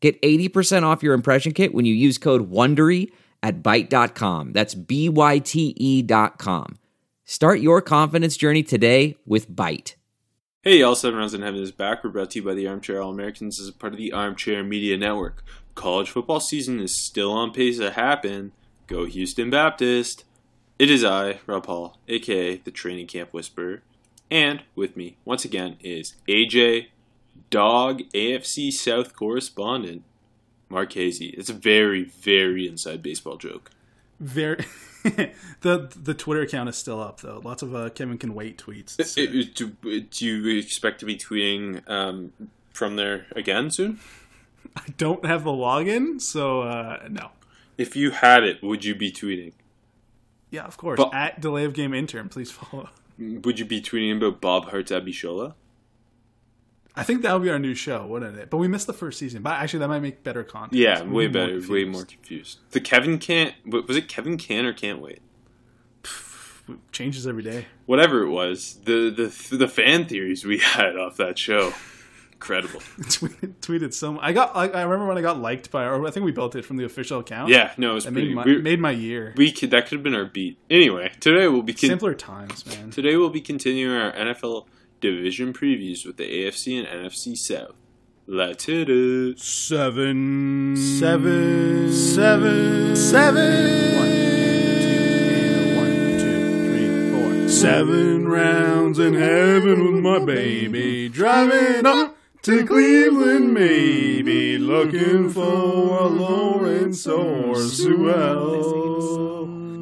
Get 80% off your impression kit when you use code WONDERY at Byte.com. That's B-Y-T-E dot com. Start your confidence journey today with Byte. Hey, all seven rounds in heaven is back. We're brought to you by the Armchair All Americans as a part of the Armchair Media Network. College football season is still on pace to happen. Go Houston Baptist! It is I, Rob Hall, aka the Training Camp Whisperer, and with me once again is AJ, Dog AFC South correspondent, Mark Hazy. It's a very, very inside baseball joke. Very. the the Twitter account is still up though. Lots of uh, Kevin can wait tweets. It- it- do, do you expect to be tweeting um, from there again soon? I don't have the login, so uh, no. If you had it, would you be tweeting? Yeah, of course. But- At delay of game intern, please follow. Would you be tweeting about Bob Hearts Abishola? I think that would be our new show, wouldn't it? But we missed the first season. But actually, that might make better content. Yeah, way we'd more better, way more confused. The Kevin can't. Was it Kevin can or can't wait? Changes every day. Whatever it was, the the the fan theories we had off that show, incredible. tweeted, tweeted some. I got. I, I remember when I got liked by. Or I think we built it from the official account. Yeah, no, it was pretty. made my we, made my year. we could that could have been our beat. Anyway, today we'll be con- Simpler times, man. today we'll be continuing our NFL division previews with the AFC and NFC South. Let's hit it. Seven, seven, seven, seven. One, two, one, two, three, four. Seven rounds in heaven with my baby, driving up to Cleveland, maybe looking for a Lawrence or Sewell.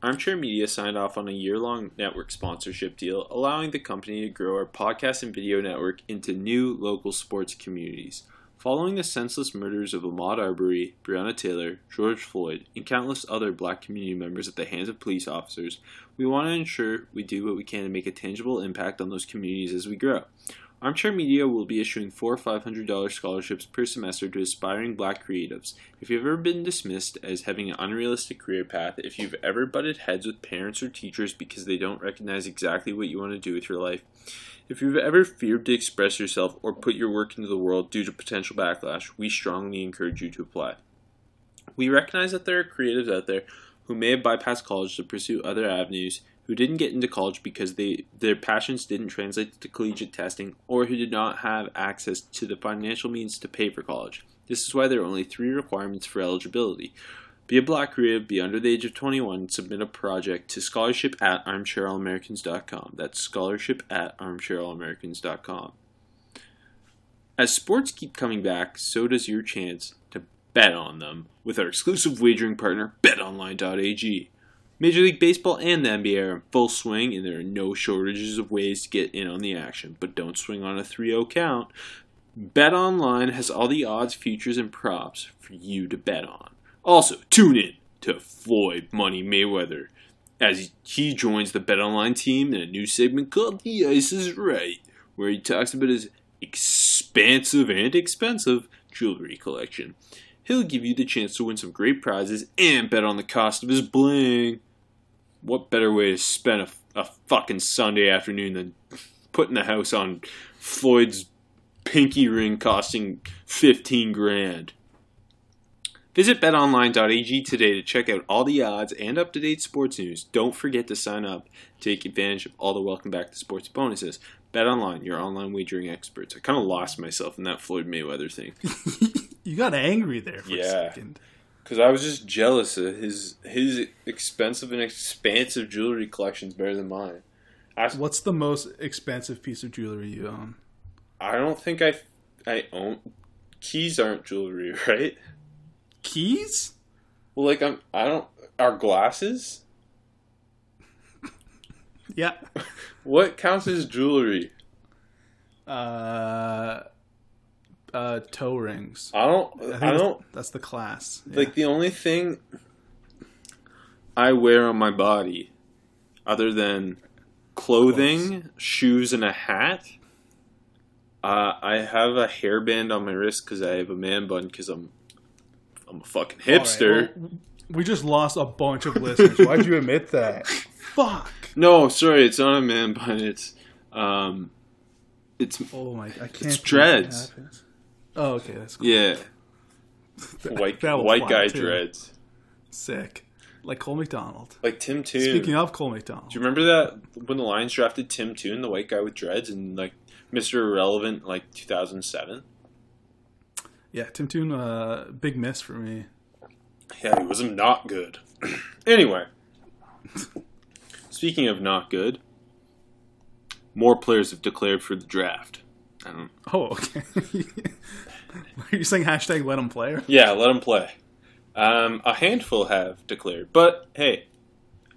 Armchair Media signed off on a year long network sponsorship deal, allowing the company to grow our podcast and video network into new local sports communities. Following the senseless murders of Ahmaud Arbery, Breonna Taylor, George Floyd, and countless other black community members at the hands of police officers, we want to ensure we do what we can to make a tangible impact on those communities as we grow. Armchair Media will be issuing four $500 scholarships per semester to aspiring black creatives. If you've ever been dismissed as having an unrealistic career path, if you've ever butted heads with parents or teachers because they don't recognize exactly what you want to do with your life, if you've ever feared to express yourself or put your work into the world due to potential backlash, we strongly encourage you to apply. We recognize that there are creatives out there who may have bypassed college to pursue other avenues, who didn't get into college because they their passions didn't translate to collegiate testing, or who did not have access to the financial means to pay for college. This is why there are only three requirements for eligibility. Be a black creative, be under the age of 21, submit a project to scholarship at armchairallamericans.com. That's scholarship at armchairallamericans.com. As sports keep coming back, so does your chance to bet on them with our exclusive wagering partner, betonline.ag. Major League Baseball and the NBA are in full swing, and there are no shortages of ways to get in on the action. But don't swing on a 3 0 count. BetOnline has all the odds, futures, and props for you to bet on. Also, tune in to Floyd Money Mayweather as he joins the BetOnline team in a new segment called The Ice is Right, where he talks about his expansive and expensive jewelry collection. He'll give you the chance to win some great prizes and bet on the cost of his bling. What better way to spend a, a fucking Sunday afternoon than putting the house on Floyd's pinky ring costing 15 grand? Visit betonline.ag today to check out all the odds and up to date sports news. Don't forget to sign up take advantage of all the welcome back to sports bonuses. BetOnline, your online wagering experts. I kind of lost myself in that Floyd Mayweather thing. You got angry there for Yeah. a second. Because I was just jealous of his his expensive and expansive jewelry collection's better than mine. I, What's the most expensive piece of jewelry you own? I don't think I I own keys aren't jewelry, right? Keys? Well, like I'm I don't are glasses. Yeah. What counts as jewelry? Uh, uh, toe rings. I don't. I, think I don't That's the class. Yeah. like the only thing I wear on my body, other than clothing, shoes, and a hat. Uh, I have a hairband on my wrist because I have a man bun because I'm I'm a fucking All right, hipster. well, we just lost a bunch of listeners. Why'd you admit that? Fuck. No, sorry, it's not a man bun. It's um, it's Oh my! I can't. It's believe that dreads. Happens. Oh, okay, that's cool. yeah, white That white guy too. dreads Sick. Like Cole McDonald. like Tim Toone. Speaking of Cole McDonald, Do you remember that when the Lions drafted Tim Toone, the white guy with dreads, and like Mr. Irrelevant, like 2007? yeah, Tim Toone, uh, big miss for me. Yeah, he was not good. anyway, speaking of not good, more players have declared for the draft. I don't. Oh, okay. Are you saying hashtag let him play? Yeah, let them play. Um, a handful have declared, but hey,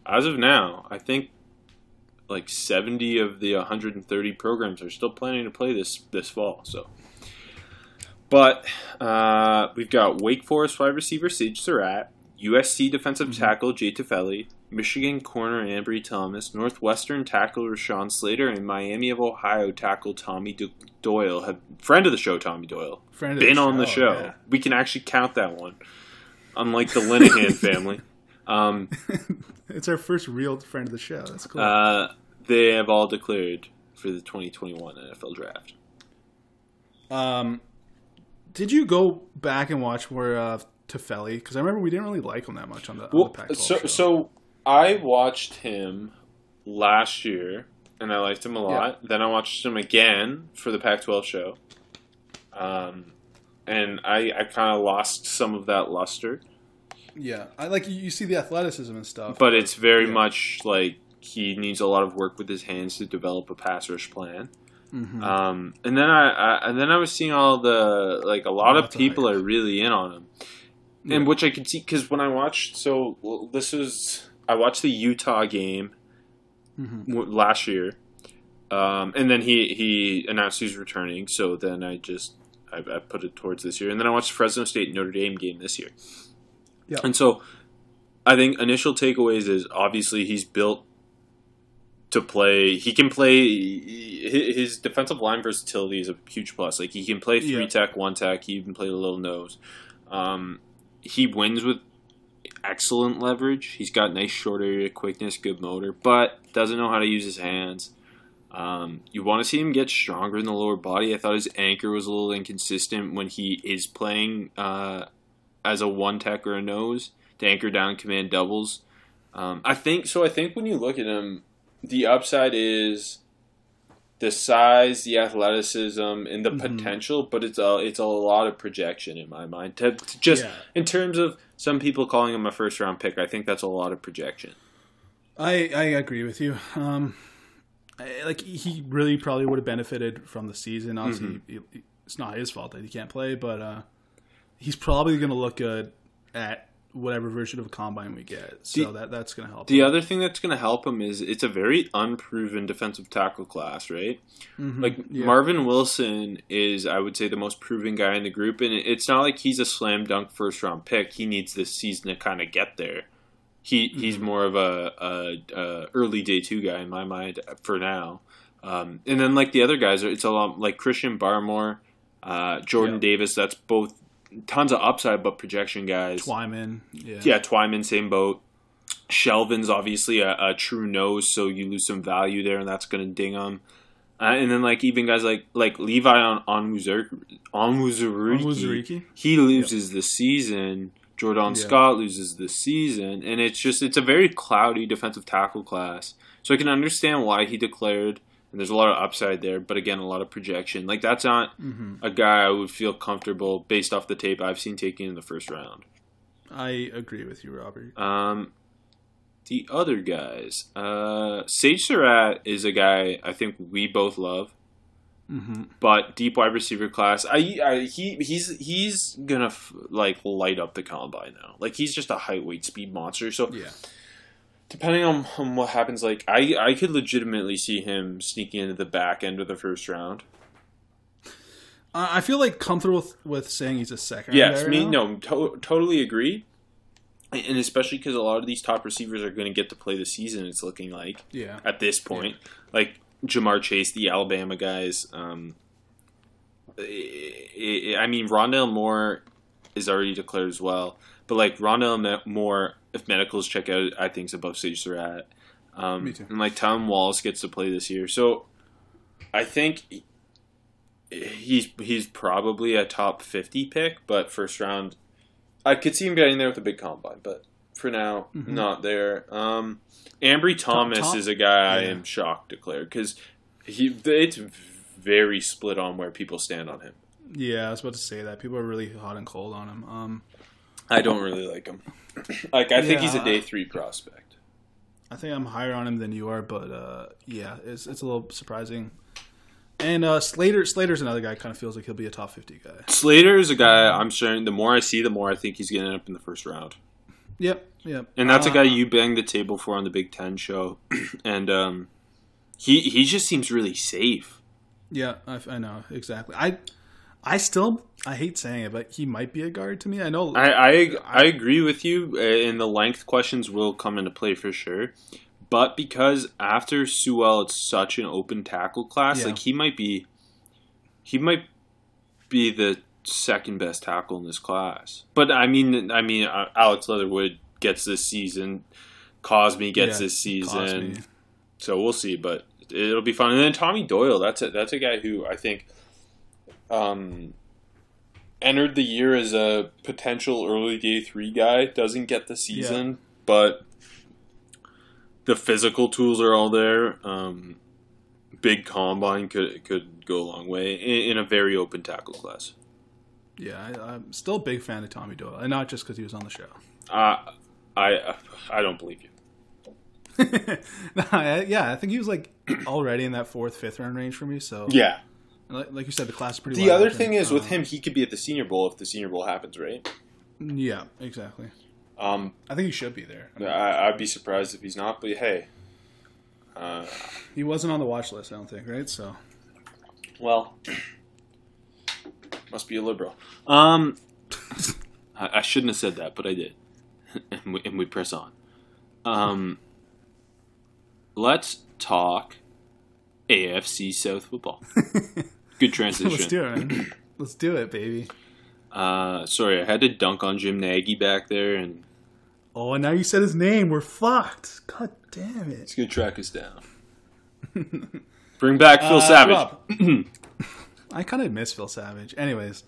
as of now, I think like 70 of the 130 programs are still planning to play this this fall. So, but uh, we've got Wake Forest wide receiver Sage Surratt, USC defensive tackle Jay Tufele, Michigan corner Ambry Thomas, Northwestern tackle Rashawn Slater, and Miami of Ohio tackle Tommy Do- Doyle have friend of the show Tommy Doyle Friend of been on the show. yeah. We can actually count that one, unlike the Linehan family. Um, It's our first real friend of the show. That's cool. uh, they have all declared for the 2021 NFL Draft. um, did you go back and watch more of Tufele? Because I remember we didn't really like him that much on the, on Well, the Pac-12 so show. so I watched him last year, and I liked him a lot. Then I watched him again for the Pac-12 show, um, and I I kind of lost some of that luster. yeah, I like you, see the athleticism and stuff. But it's very Yeah. much like he needs a lot of work with his hands to develop a pass rush plan. Mhm. Um, and then I, I and then I was seeing all the like a lot of people hype. are really in on him, Yeah. and which I could see because when I watched so well, this was I watched the Utah game Mhm. last year, um, and then he he announced he's returning. So then I just I, I put it towards this year, and then I watched the Fresno State Notre Dame game this year. Yeah. and so I think initial takeaways is obviously he's built to play. He can play. His defensive line versatility is a huge plus. Like he can play three Yeah. tech, one tech. He even played a little nose. Um, he wins with excellent leverage. He's got nice short area quickness, good motor, but doesn't know how to use his hands. Um, you want to see him get stronger in the lower body. I thought his anchor was a little inconsistent when he is playing uh, as a one tech or a nose to anchor down command doubles. Um, I think so. I think when you look at him, the upside is the size, the athleticism, and the Mhm. potential, but it's a it's a lot of projection in my mind. To, to just Yeah. in terms of some people calling him a first round pick, I think that's a lot of projection. I I agree with you. Um, I, like he really probably would have benefited from the season. Obviously, Mm-hmm. he- he- it's not his fault that he can't play, but uh, he's probably going to look good at whatever version of a combine we get. So The- that that's going to help. The him. other thing that's going to help him is it's a very unproven defensive tackle class, right? Mhm. Like Yeah. Marvin Wilson is, I would say, the most proven guy in the group, and it's not like he's a slam dunk first round pick. He needs this season to kind of get there. He he's Mm-hmm. more of a, a, a early day two guy in my mind for now. Um, and then like the other guys, it's a lot like Christian Barmore, uh, Jordan Yeah. Davis. That's both tons of upside, but projection guys. Twyman, yeah, Yeah, Twyman, same boat. Shelvin's obviously a, a true nose, so you lose some value there, and that's going to ding him. Uh, and then like even guys like like Levi on on Onwuzuriki, Onwuzurike? he loses the season. Jordan Yeah. Scott loses the season, and it's just it's a very cloudy defensive tackle class. So I can understand why he declared, and there's a lot of upside there, but again, a lot of projection. Like that's not hmm a guy I would feel comfortable based off the tape I've seen taking in the first round. I agree with you, Robert. Um, the other guys, uh, Sage Surratt is a guy I think we both love. Mm-hmm. But deep wide receiver class, I, I he he's he's gonna f- like light up the combine now. Like he's just a height, weight, speed monster. So Yeah. Depending on, on what happens, like I I could legitimately see him sneaking into the back end of the first round. Uh, I feel like comfortable with, with saying he's a second. Yes, me now. no, to- totally agree. And especially because a lot of these top receivers are going to get to play the season. It's looking like Yeah. at this point, like Ja'Marr Chase, the Alabama guys. Um, I I mean, Rondale Moore is already declared as well, but like Rondale Moore, if medicals check out, I think is above Sage Surratt. Um, Me too. And like Tylan Wallace gets to play this year, so I think he's he's probably a top fifty pick, but first round, I could see him getting there with a big combine, but for now, not there. Um, Ambry Thomas Tom- is a guy I am shocked declared because he it's very split on where people stand on him. Yeah, I was about to say that. People are really hot and cold on him. Um, I don't really like him. Like I think he's a day three prospect. I think I'm higher on him than you are, but uh, yeah, it's it's a little surprising. And uh, Slater Slater's another guy. Kind of feels like he'll be a top fifty guy. Slater is a guy I'm starting. The more I see, the more I think he's going to end up in the first round. Yep, yep. And that's a Uh, guy you banged the table for on the Big Ten show, and um, he he just seems really safe. Yeah, I, I know exactly. I I still I hate saying it, but he might be a guard to me. I know. I I, I agree with you, uh, and the length questions will come into play for sure. But because after Sewell, it's such an open tackle class, Yeah. like he might be, he might be the second best tackle in this class. But I mean, I mean, uh, Alex Leatherwood gets this season, Cosmi gets Yeah, this season, Cosmi. so we'll see. But it'll be fun. And then Tommy Doyle, that's a that's a guy who I think, um, entered the year as a potential early day three guy. Doesn't get the season, but the physical tools are all there. Um, big combine could could go a long way in, in a very open tackle class. Yeah, I, I'm still a big fan of Tommy Doyle, and not just because he was on the show. Uh, I I don't believe you. No, I- yeah, I think he was like already in that fourth, fifth round range for me. So Yeah. Like, like you said, the class is pretty. The other open. thing is with Uh, him, he could be at the Senior Bowl if the Senior Bowl happens, right? Yeah, exactly. Um, I think he should be there. I mean, I, I'd be surprised if he's not. But hey, uh, he wasn't on the watch list, I don't think, right? So well, must be a liberal. Um, I, I shouldn't have said that, but I did, and, we, and we press on. Um, let's talk AFC South football. Good transition. let's do it. Man. let's do it, baby. Uh, sorry, I had to dunk on Jim Nagy back there, and Oh, and now you said his name. We're fucked. God damn it. he's gonna track us down. Bring back Phil Uh, Savage. I kind of miss Phil Savage. Anyways,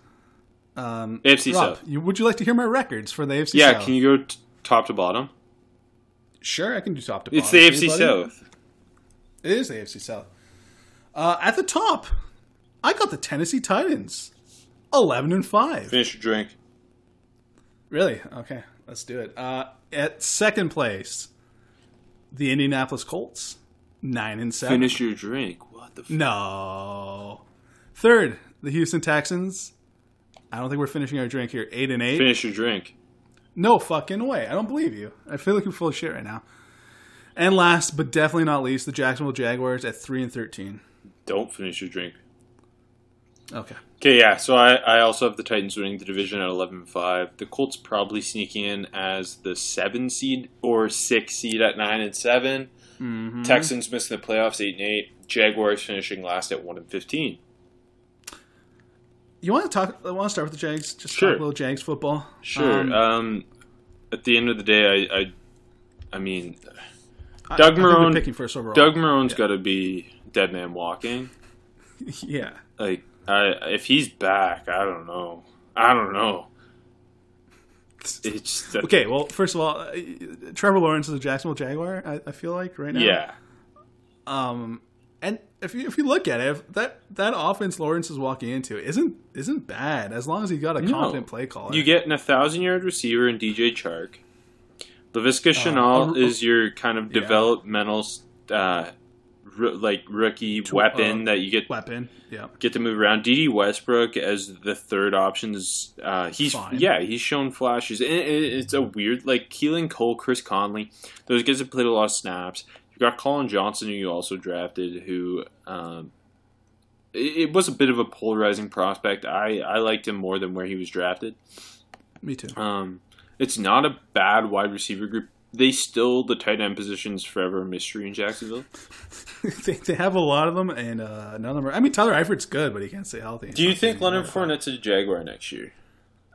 um, AFC Rob, South. you, would you like to hear my records for the AFC Yeah, South? can you go t- top to bottom? Sure, I can do top to It's bottom. It's the AFC Anybody? South. It is the AFC South. Uh, at the top, I got the Tennessee Titans, eleven and five. Finish your drink. Really? Okay, let's do it. Uh, at second place, the Indianapolis Colts, nine and seven. Finish your drink. What the? F- No. Third, the Houston Texans. I don't think we're finishing our drink here. Eight and eight. Finish your drink. No fucking way. I don't believe you. I feel like you're full of shit right now. And last, but definitely not least, the Jacksonville Jaguars at three and thirteen. Don't finish your drink. Okay. Okay, yeah. So I, I also have the Titans winning the division at 11-5. The Colts probably sneaking in as the seven seed or six seed at nine and 7 Mm-hmm. Texans missing the playoffs eight and eight. Jaguars finishing last at one and fifteen. You want to talk? I want to start with the Jags. Just Sure. talk a little Jags football. Sure. Um, Um, at the end of the day, I, I, I mean, Doug I Marrone- picking first overall. Doug Marrone's Yeah. got to be dead man walking. yeah. Like, I, if he's back, I don't know. I don't know. It's Okay. Well, first of all, uh, Trevor Lawrence is a Jacksonville Jaguar. I, I feel like right now. Yeah. Um, And if you if you look at it, if that that offense Lawrence is walking into isn't isn't bad as long as he's got a No. competent play caller. You get an 1,000 yard receiver in DJ Chark. Laviska Shenault uh, is your kind of yeah. developmental, uh, r- like rookie weapon uh, that you get weapon. Yeah. get to move around. Dede Westbrook as the third option is uh, he's Fine. yeah he's shown flashes. And it's a weird like Keelan Cole, Chris Conley. Those guys have played a lot of snaps. You got Collin Johnson, who you also drafted, who um, it, it was a bit of a polarizing prospect. I I liked him more than where he was drafted. Me too. Um, it's not a bad wide receiver group. They still the tight end positions forever a mystery in Jacksonville. they, they have a lot of them, and uh, none of them are. I mean, Tyler Eifert's good, but he can't stay healthy. Do you think Leonard Fournette's a Jaguar next year?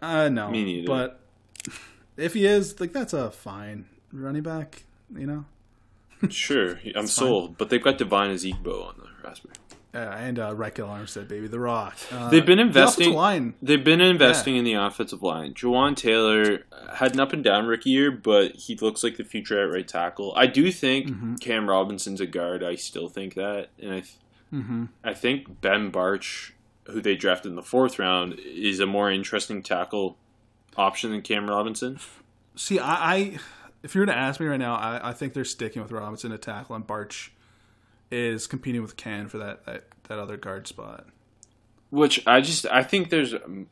Uh, no. Me neither. But if he is, like, that's a fine running back. You know. Sure, I'm fine. sold. But they've got Devine Ozigbo on the Raspberry. Uh, and uh, Ryquell Armstead, baby, The Rock. Uh, They've been the investing- offensive line. They've been investing in the offensive line. Jawaan Taylor had an up and down rookie year, but he looks like the future at right tackle. I do think Mm-hmm. Cam Robinson's a guard. I still think that, and I, th- Mm-hmm. I think Ben Bartch, who they drafted in the fourth round, is a more interesting tackle option than Cam Robinson. See, I, I if you were to ask me right now, I, I think they're sticking with Robinson to tackle, and Bartch is competing with Can for that, that, that other guard spot. Which I just I think there's um,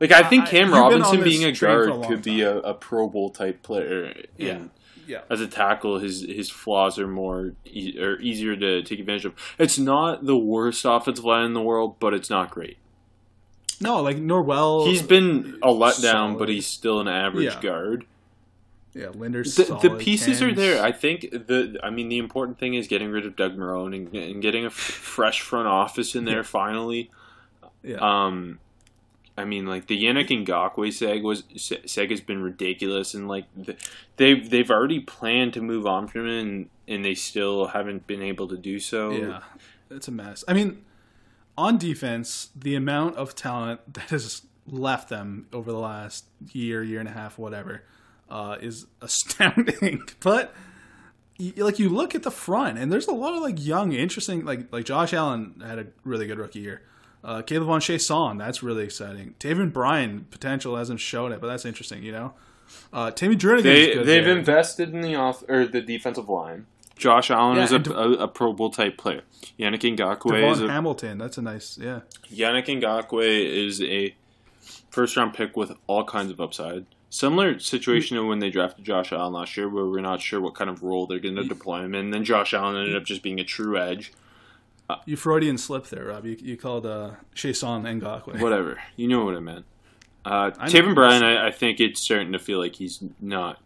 like I think Cam on Robinson being a a guard long could be a, a Pro Bowl type player. Yeah. Yeah. as a tackle, his his flaws are more e- or easier to take advantage of. It's not the worst offensive line in the world, but it's not great. No, like Norwell. He's been a letdown, solid. but he's still an average Yeah. guard. Yeah, Linder's The, the pieces are there. I think the I mean the important thing is getting rid of Doug Marrone and, and getting a f- fresh front office in there finally. Yeah. Um, I mean, like the Yannick Ngakoue seg was seg has been ridiculous, and like the, they've they've already planned to move on from him, and, and they still haven't been able to do so. Yeah, it's a mess. I mean, on defense, the amount of talent that has left them over the last year, year and a half, whatever, uh, is astounding. but like you look at the front, and there's a lot of like young, interesting, like like Josh Allen had a really good rookie year. Uh, K'Lavon Chaisson, that's really exciting. Taven Bryan potential hasn't shown it, but that's interesting, you know. Uh, Timmy Jernigan They is good they've there. invested in the off or the defensive line. Josh Allen Yeah, is a, De- a, a Pro Bowl type player. Yannick Ngakoue is a Hamilton, that's a nice, yeah. Yannick Ngakoue is a first round pick with all kinds of upside. Similar situation to when they drafted Josh Allen last year, where we're not sure what kind of role they're going to deploy him in. And then Josh Allen ended up just being a true edge. You Freudian slip there, Rob. You, you called uh, Chaisson Ngakoue. Whatever. You know what I meant. Uh, I. Taven Bryan, I, I think it's starting to feel like he's not.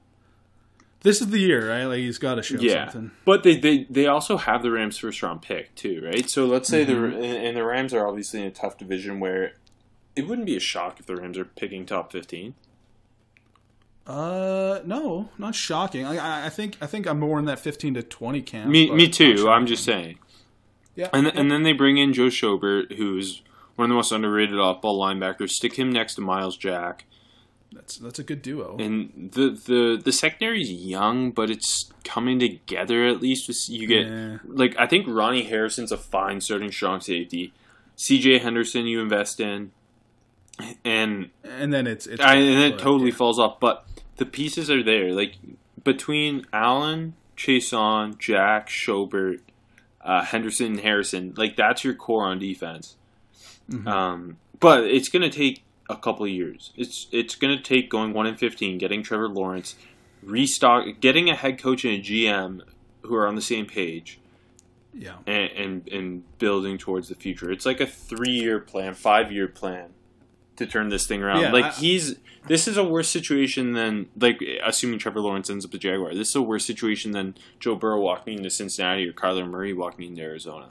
This is the year, right? Like he's got to show Yeah, something. but they, they they also have the Rams' first round pick too, right? So let's say Mm-hmm. the and the Rams are obviously in a tough division where it wouldn't be a shock if the Rams are picking top fifteen. Uh, no, not shocking. I, I, think I think I'm more in that 15 to 20 camp. Me, me too. I'm just saying. Yeah, And yeah. and then they bring in Joe Schobert, who's one of the most underrated off-ball linebackers. Stick him next to Myles Jack, that's that's a good duo. and the the the secondary is young, but it's coming together at least. You get Yeah. like I think Ronnie Harrison's a fine starting strong safety. C.J. Henderson you invest in, and and then it's it's I, and it totally yeah. falls off. But the pieces are there. Like between Allen, Chaisson, Jack, Schobert, uh, Henderson, and Harrison, like that's your core on defense. Mhm. Um, but it's going to take a couple years. It's it's going to take going one and fifteen, getting Trevor Lawrence, restock, getting a head coach and a GM who are on the same page, yeah. and and, and building towards the future. It's like a three year plan, five year plan to turn this thing around. Yeah, like I- he's this is a worse situation than like assuming Trevor Lawrence ends up a Jaguar. This is a worse situation than Joe Burrow walking into Cincinnati or Kyler Murray walking into Arizona.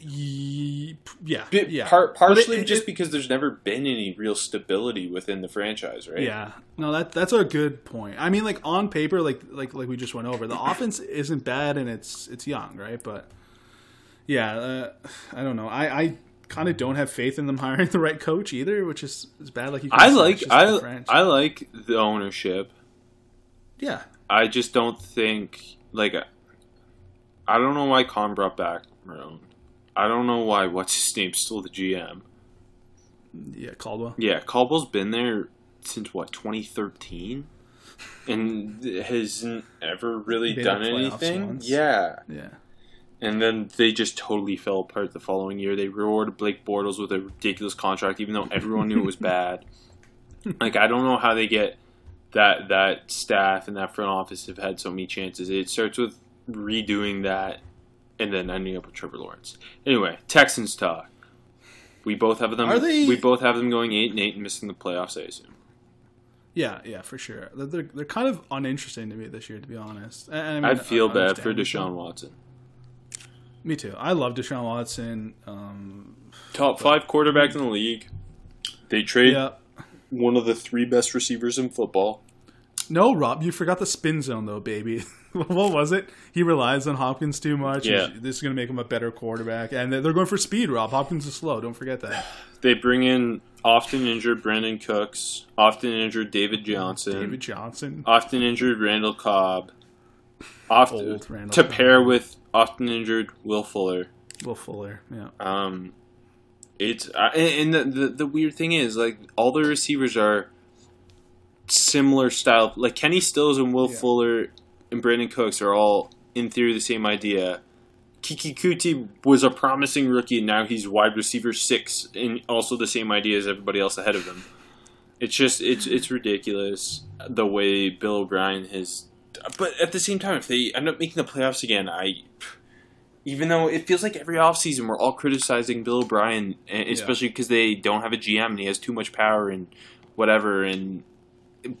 Yeah, yeah. par- But it- partially it- just because there's never been any real stability within the franchise, right? Yeah, no, that that's a good point. I mean, like on paper, like like like we just went over, the offense isn't bad and it's it's young, right? But yeah, uh, I don't know. I I kind of don't have faith in them hiring the right coach either, which is is bad. Like you, I like it's just the I. I like the ownership. yeah, I just don't think like I don't know why Khan brought back Marrone. I don't know why what's his name still the GM. Yeah, Caldwell. Yeah, Caldwell's been there since what 2013, and hasn't ever really done anything. Yeah, Yeah. And then they just totally fell apart the following year. They rewarded Blake Bortles with a ridiculous contract, even though everyone knew it was bad. Like I don't know how they get that that staff and that front office have had so many chances. It starts with redoing that and then ending up with Trevor Lawrence. Anyway, Texans talk. We both have them. Are they- We both have them going eight and eight and missing the playoffs. I assume. Yeah, yeah, for sure. They're, they're, they're kind of uninteresting to me this year, to be honest. And, I mean, I feel I bad for Deshaun. Watson. Me too. I love Deshaun Watson. Um, Top five quarterback in the league. They trade yeah. one of the three best receivers in football. No, Rob, you forgot the spin zone, though, baby. what was it? He relies on Hopkins too much. Yeah. This is going to make him a better quarterback. And they're going for speed, Rob. Hopkins is slow. Don't forget that. They bring in often injured Brandin Cooks, often injured David Johnson, David Johnson. often injured Randall Cobb, often Old Randall to Cobb. pair with often injured Will Fuller. Will Fuller. Yeah. Um, it's uh, and, and the, the the weird thing is like all the receivers are similar style. Like Kenny Stills and Will Yeah. Fuller and Brandin Cooks are all in theory the same idea. Keke Coutee was a promising rookie, and now he's wide receiver six, and also the same idea as everybody else ahead of him. It's just it's it's ridiculous the way Bill O'Brien has. But at the same time, if they end up making the playoffs again, I even though it feels like every offseason we're all criticizing Bill O'Brien, especially because they don't have a GM and he has too much power and whatever. And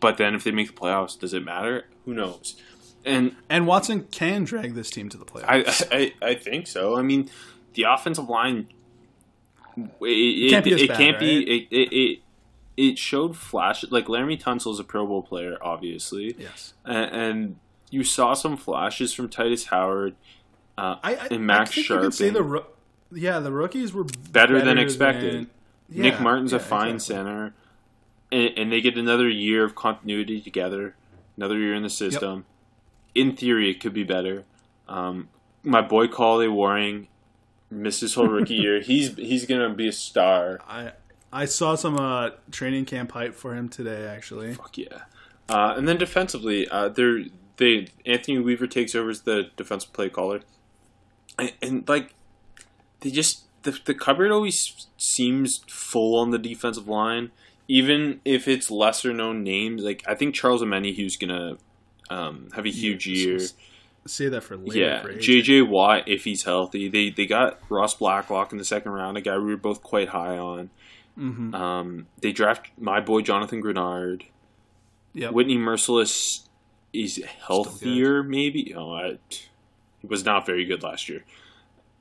but then if they make the playoffs, does it matter? Who knows? And And Watson can drag this team to the playoffs. I, I I think so. I mean, the offensive line. It, it, can't be it bad, can't be. right? It, it, it it showed flashes. Like Laremy Tunsil is a Pro Bowl player, obviously, yes. and, and you saw some flashes from Tytus Howard. Uh, I, I, and Max I think you could say the ro- yeah the rookies were Better than expected. than- Nick Yeah, Martin's a fine exactly. center, and, and they get another year of continuity together, another year in the system. In theory, it could be better. Um, my boy Kahale Warring missed his whole rookie year. He's he's gonna be a star. I I saw some uh, training camp hype for him today. Actually, Fuck yeah! Uh, and then defensively, uh, they're they Anthony Weaver takes over as the defensive play caller, and, and like they just the the cupboard always seems full on the defensive line, even if it's lesser known names. Like I think Charles Omenihu's gonna um, have a huge Yeah, year. Say that for later. Yeah, for JJ Watt if he's healthy. They they got Ross Blacklock in the second round, a guy we were both quite high on. Mhm. Um, they draft my boy Jonathan Greenard. Yep. Whitney Mercilus is healthier, maybe. Oh, I, he was not very good last year.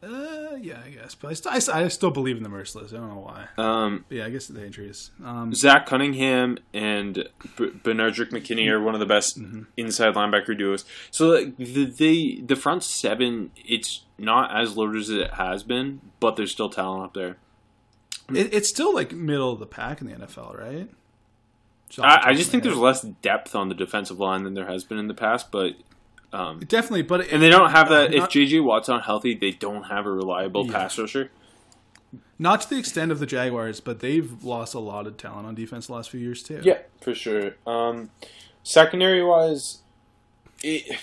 Uh, yeah, I guess, but I, st- I still believe in the merciless. I don't know why. Um, But yeah, I guess the injuries. Um, Zach Cunningham and B- Benardrick McKinney are one of the best Mm-hmm. inside linebacker duos. So like, the the the front seven, it's not as loaded as it has been, but there's still talent up there. It, it's still like middle of the pack in the NFL, right? Just off the top I, I just think there's less depth on the defensive line than there has been in the past, but um, definitely, but it, and they don't have that. If Not- JJ Watt's not healthy, they don't have a reliable Yeah. pass rusher. not to the extent of the Jaguars, but they've lost a lot of talent on defense the last few years too. Yeah, for sure. Um, secondary wise, it,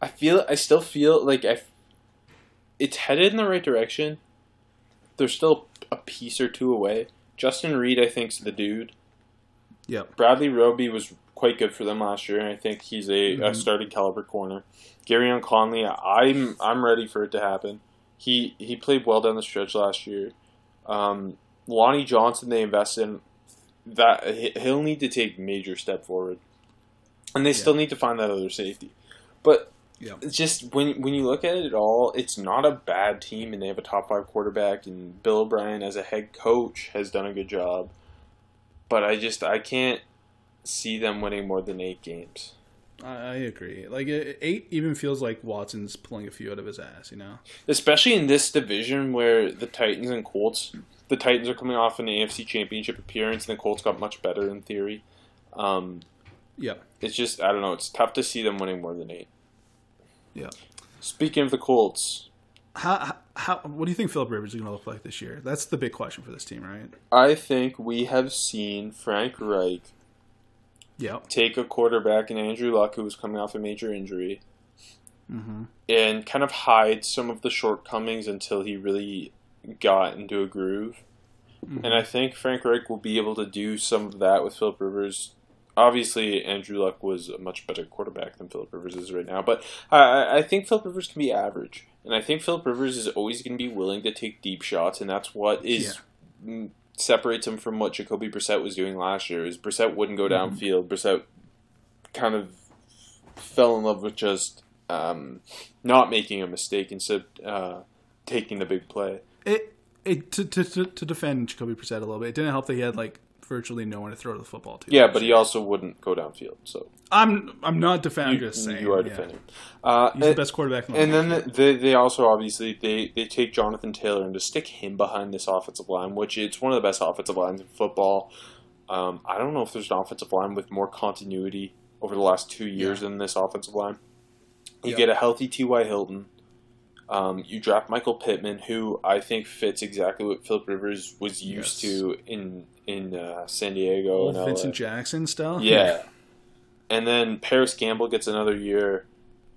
I feel I still feel like I, it's headed in the right direction. They're still a piece or two away. Justin Reid, I think's the dude. Yep. Bradley Roby was quite good for them last year, and I think he's a, a Mhm. starting caliber corner. Gareon Conley, I'm I'm ready for it to happen. He he played well down the stretch last year. Um, Lonnie Johnson, they invested in that he- he'll need to take major step forward, and they still need to find that other safety. But Yep. it's just when when you look at it all, it's not a bad team, and they have a top five quarterback, and Bill O'Brien as a head coach has done a good job. But I just I can't see them winning more than eight games. I, I agree. Like eight even feels like Watson's pulling a few out of his ass. You know. Especially in this division where the Titans and Colts, the Titans are coming off an AFC Championship appearance, and the Colts got much better in theory. Um, Yep. it's just I don't know. It's tough to see them winning more than eight. Yeah. Speaking of the Colts, How, how, what do you think Philip Rivers is going to look like this year? That's the big question for this team, right? I think we have seen Frank Reich Yeah. take a quarterback in Andrew Luck, who was coming off a major injury, Mm-hmm. and kind of hide some of the shortcomings until he really got into a groove. Mm-hmm. And I think Frank Reich will be able to do some of that with Philip Rivers. Obviously, Andrew Luck was a much better quarterback than Philip Rivers is right now, but I, I think Philip Rivers can be average. And I think Philip Rivers is always going to be willing to take deep shots, and that's what is mm, separates him from what Jacoby Brissett was doing last year. Is Brissett wouldn't go Mhm. downfield. Brissett kind of fell in love with just um, not making a mistake instead of uh, taking the big play. It, it to, to, to, to defend Jacoby Brissett a little bit, it didn't help that he had like virtually no one to throw the football to. Yeah, but he also wouldn't go downfield. So I'm I'm not defending. you, I'm just saying you are yeah. defending. Uh, He's the best quarterback. In the league. and league. then they, they also obviously they, they take Jonathan Taylor and to stick him behind this offensive line, which it's one of the best offensive lines in football. Um, I don't know if there's an offensive line with more continuity over the last two years than this offensive line. You Yeah. get a healthy T.Y. Hilton. Um, you draft Michael Pittman, who I think fits exactly what Philip Rivers was used Yes. to in in uh, San Diego Old and LA. Vincent Jackson style. Yeah. And then Parris Campbell gets another year.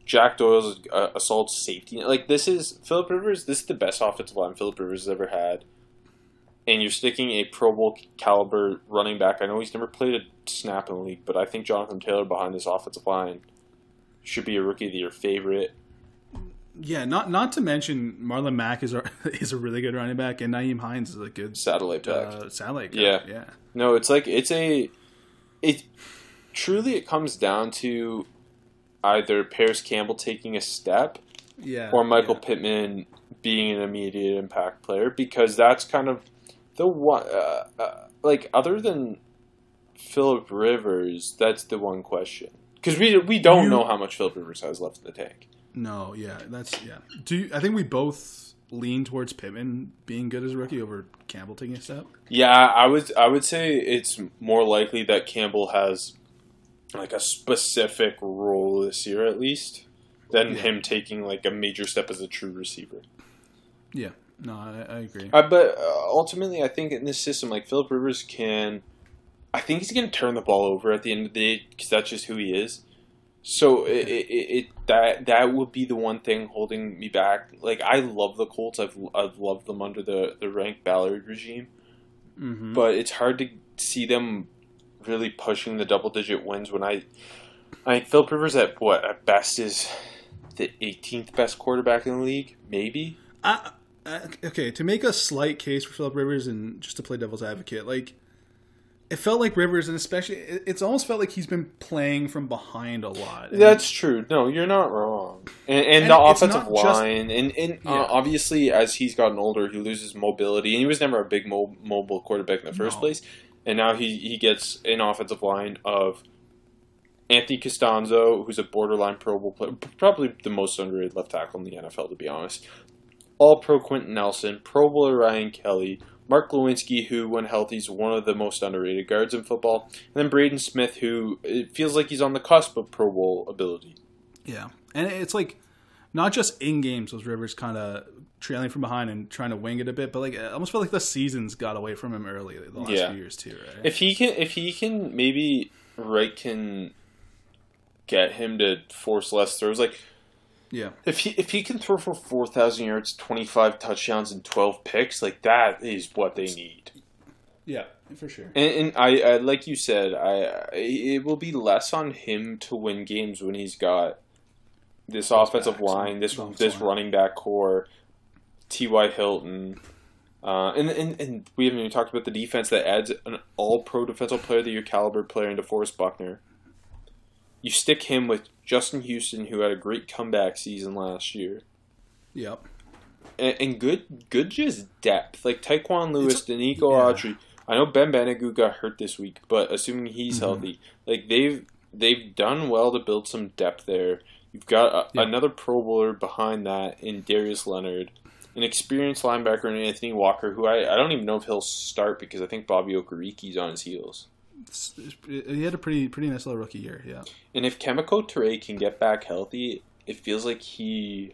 Jack Doyle's uh, assault safety. Like this is Philip Rivers. This is the best offensive line Philip Rivers has ever had. And you're sticking a Pro Bowl caliber running back. I know he's never played a snap in the league, but I think Jonathan Taylor behind this offensive line should be a rookie of the year favorite. Yeah, not not to mention Marlon Mack is a, is a really good running back, and Nyheim Hines is a good Satellite back. uh, satellite. guy. Yeah. yeah, No, it's like it's a it truly it comes down to either Parris Campbell taking a step yeah. or Michael yeah. Pittman being an immediate impact player because that's kind of the one. Uh, uh, like other than Philip Rivers, that's the one question because we we don't You- know how much Philip Rivers has left in the tank. No, yeah, that's yeah. Do you, I think we both lean towards Pittman being good as a rookie over Campbell taking a step? Yeah, I would I would say it's more likely that Campbell has like a specific role this year at least than Yeah. him taking like a major step as a true receiver. Yeah, no, I, I agree. Uh, but uh, ultimately, I think in this system, like Philip Rivers can, I think he's going to turn the ball over at the end of the day because that's just who he is. So it, it, it that that would be the one thing holding me back. Like I love the Colts. I've I've loved them under the the Rank Ballard regime, hmm but it's hard to see them really pushing the double digit wins when I. I think Philip Rivers at what at best is the 18th best quarterback in the league, maybe. I, I, okay, to make a slight case for Philip Rivers and just to play devil's advocate, like it felt like Rivers, and especially it's almost felt like he's been playing from behind a lot. And- That's true. No, you're not wrong. And, and, And the offensive not just- line, and, and uh, obviously as he's gotten older, he loses mobility, and he was never a big mo- mobile quarterback in the first No. place. And now he, he gets an offensive line of Anthony Castonzo, who's a borderline Pro Bowl player, probably the most underrated left tackle in the NFL, to be honest. All Pro Quenton Nelson, Pro Bowler Ryan Kelly, Mark Glowinski, who, when healthy, is one of the most underrated guards in football, and then Braden Smith, who it feels like he's on the cusp of Pro Bowl ability. Yeah, and it's like not just in games was Rivers kind of trailing from behind and trying to wing it a bit, but like it almost felt like the seasons got away from him early the last Yeah. few years too, right? If he can, if he can, maybe Reich can get him to force less throws. Like yeah, if he if he can throw for four thousand yards, twenty five touchdowns, and twelve picks, like that is what they need. yeah, for sure. And, and I, I, like you said, I it will be less on him to win games when he's got this offensive backs, line, this this line. running back core, T. Y. Hilton, uh, and, and and we haven't even talked about the defense that adds an All Pro Defensive Player of the Year caliber player into Forrest Buckner. You stick him with Justin Houston, who had a great comeback season last year Yep. and, and good good just depth like Tyquan Lewis, Denico yeah. Autry. I know Ben Banogu got hurt this week, but assuming he's Mhm. healthy, like they've they've done well to build some depth there. You've got a, Yeah. another Pro Bowler behind that in Darius Leonard, an experienced linebacker in Anthony Walker, who I, I don't even know if he'll start because I think Bobby Okereke's on his heels. He had a pretty pretty nice little rookie year. Yeah. And if Kemoko Turay can get back healthy, it, feels like he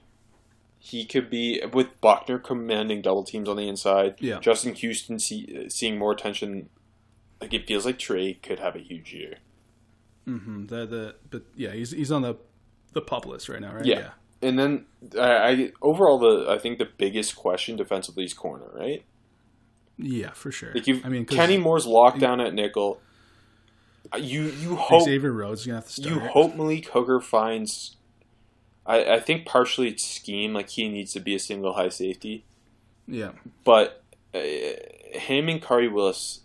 he could be with Buckner commanding double teams on the inside. Yeah. Justin Houston see, seeing more attention. Like it feels like Trey could have a huge year. Mm-hmm. The the but yeah, he's he's on the the pup list right now, right? Yeah. And then I, I overall the I think the biggest question defensively is corner, right? Yeah, for sure. Like you, I mean, Kenny Moore's locked down at nickel. Uh, You you hope Xavier Rhodes is gonna have to start. you hope Malik Hooker finds. I, I think partially it's scheme, like he needs to be a single high safety, Yeah. but uh, him and Khari Willis,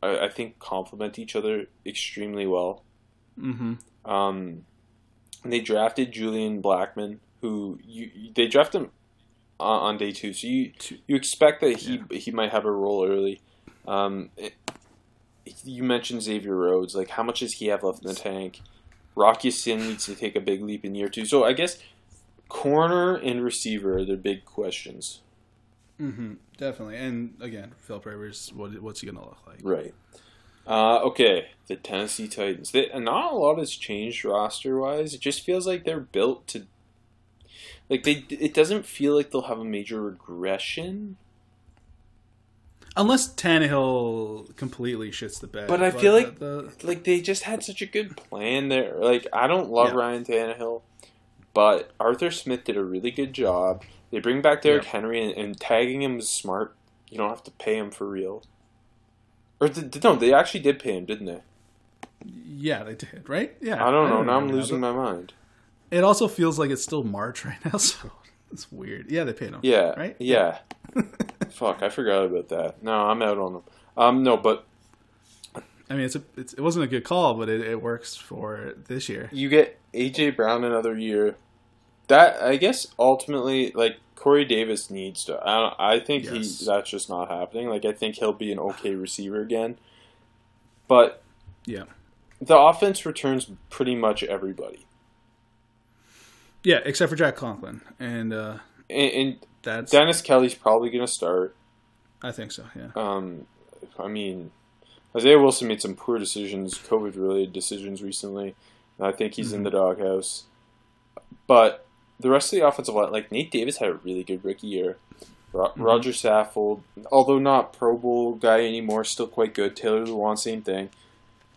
I, I think complement each other extremely well. Mm-hmm. Um, and they drafted Julian Blackmon, who you they drafted him on, on day two, so you you expect that he he might have a role early. Um, you mentioned Xavier Rhodes, like how much does he have left in the tank? Rock Ya-Sin needs to take a big leap in year two, so I guess corner and receiver are the big questions, Mm-hmm. Definitely. And again, Phil Rivers, what what's he gonna look like? right? Uh, okay, the Tennessee Titans. They, not a lot has changed roster wise. It just feels like they're built to like they. It doesn't feel like they'll have a major regression. Unless Tannehill completely shits the bed. But I feel like- the, Like they just had such a good plan there. Like I don't love Yeah. Ryan Tannehill, but Arthur Smith did a really good job. They bring back Derrick Yeah. Henry and, and tagging him is smart. You don't have to pay him for real. Or did, no, they actually did pay him, didn't they? yeah, they did, right? Yeah. I don't know. Now I'm losing my mind. It also feels like it's still March right now, so it's weird. Yeah, they paid him. Yeah. Right? Yeah. Fuck, I forgot about that. No, I'm out on them. Um, no, but I mean, it's a it's, it wasn't a good call, but it, it works for this year. you get AJ Brown another year. That I guess ultimately, like Corey Davis needs to. I don't, I think Yes. he that's just not happening. Like I think he'll be an okay receiver again, but Yeah. the offense returns pretty much everybody, Yeah, except for Jack Conklin, and uh, and, and that's Dennis Kelly's probably going to start. I think so. Yeah. Um, I mean, Isaiah Wilson made some poor decisions, COVID-related decisions recently, and I think he's in the doghouse. But the rest of the offensive line, like Nate Davis, had a really good rookie year. Ro- Roger Saffold, although not Pro Bowl guy anymore, still quite good. Taylor Lewan, same thing.